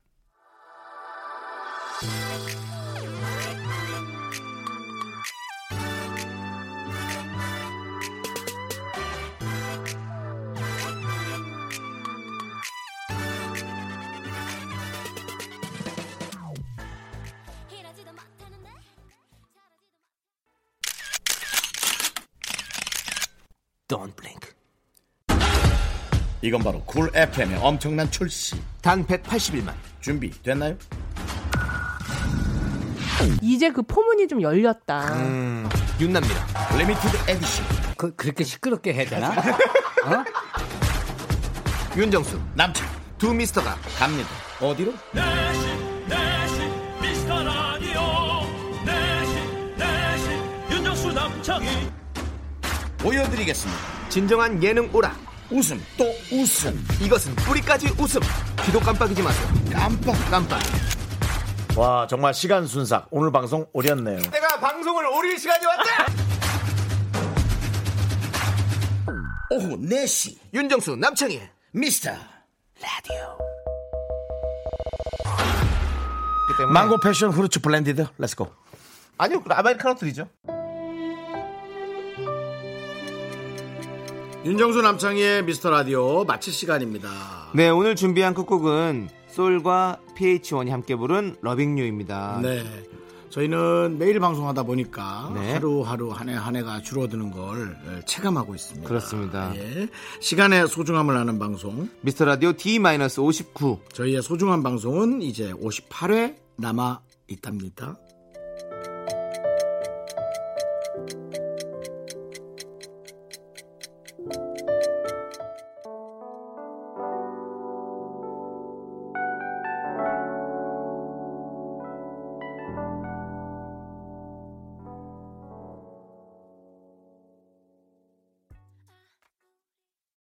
Don't blink. 이건 바로 쿨 FM의 엄청난 출시. 단 181만. 준비 됐나요? 이제 그 포문이 좀 열렸다. 음, 윤납니다. 리미티드 에디션. 그, 그렇게 시끄럽게 해야 되나? 윤정수. 남창 두 미스터가 갑니다. 어디로? 내 보여드리겠습니다. 진정한 예능 오라. 웃음 또 웃음. 이것은 뿌리까지 웃음. 귀도 깜빡이지 마세요. 깜빡 깜빡. 와 정말 시간 순삭. 오늘 방송 오렸네요. 내가 방송을 오릴 시간이 왔다. 오후 4시 윤정수 남창희. 미스터 라디오. 때문에 망고 passion fruits blended let's go. 아니요 아메리카노 드리죠. 윤정수 남창희의 미스터 라디오 마칠 시간입니다. 네 오늘 준비한 끝곡은 솔과 PH1이 함께 부른 러빙유입니다. 네. 저희는 매일 방송하다 보니까 네. 하루하루 한 해 한 해가 줄어드는 걸 체감하고 있습니다. 그렇습니다. 예. 시간의 소중함을 아는 방송. 미스터 라디오 D-59 저희의 소중한 방송은 이제 58회 남아 있답니다.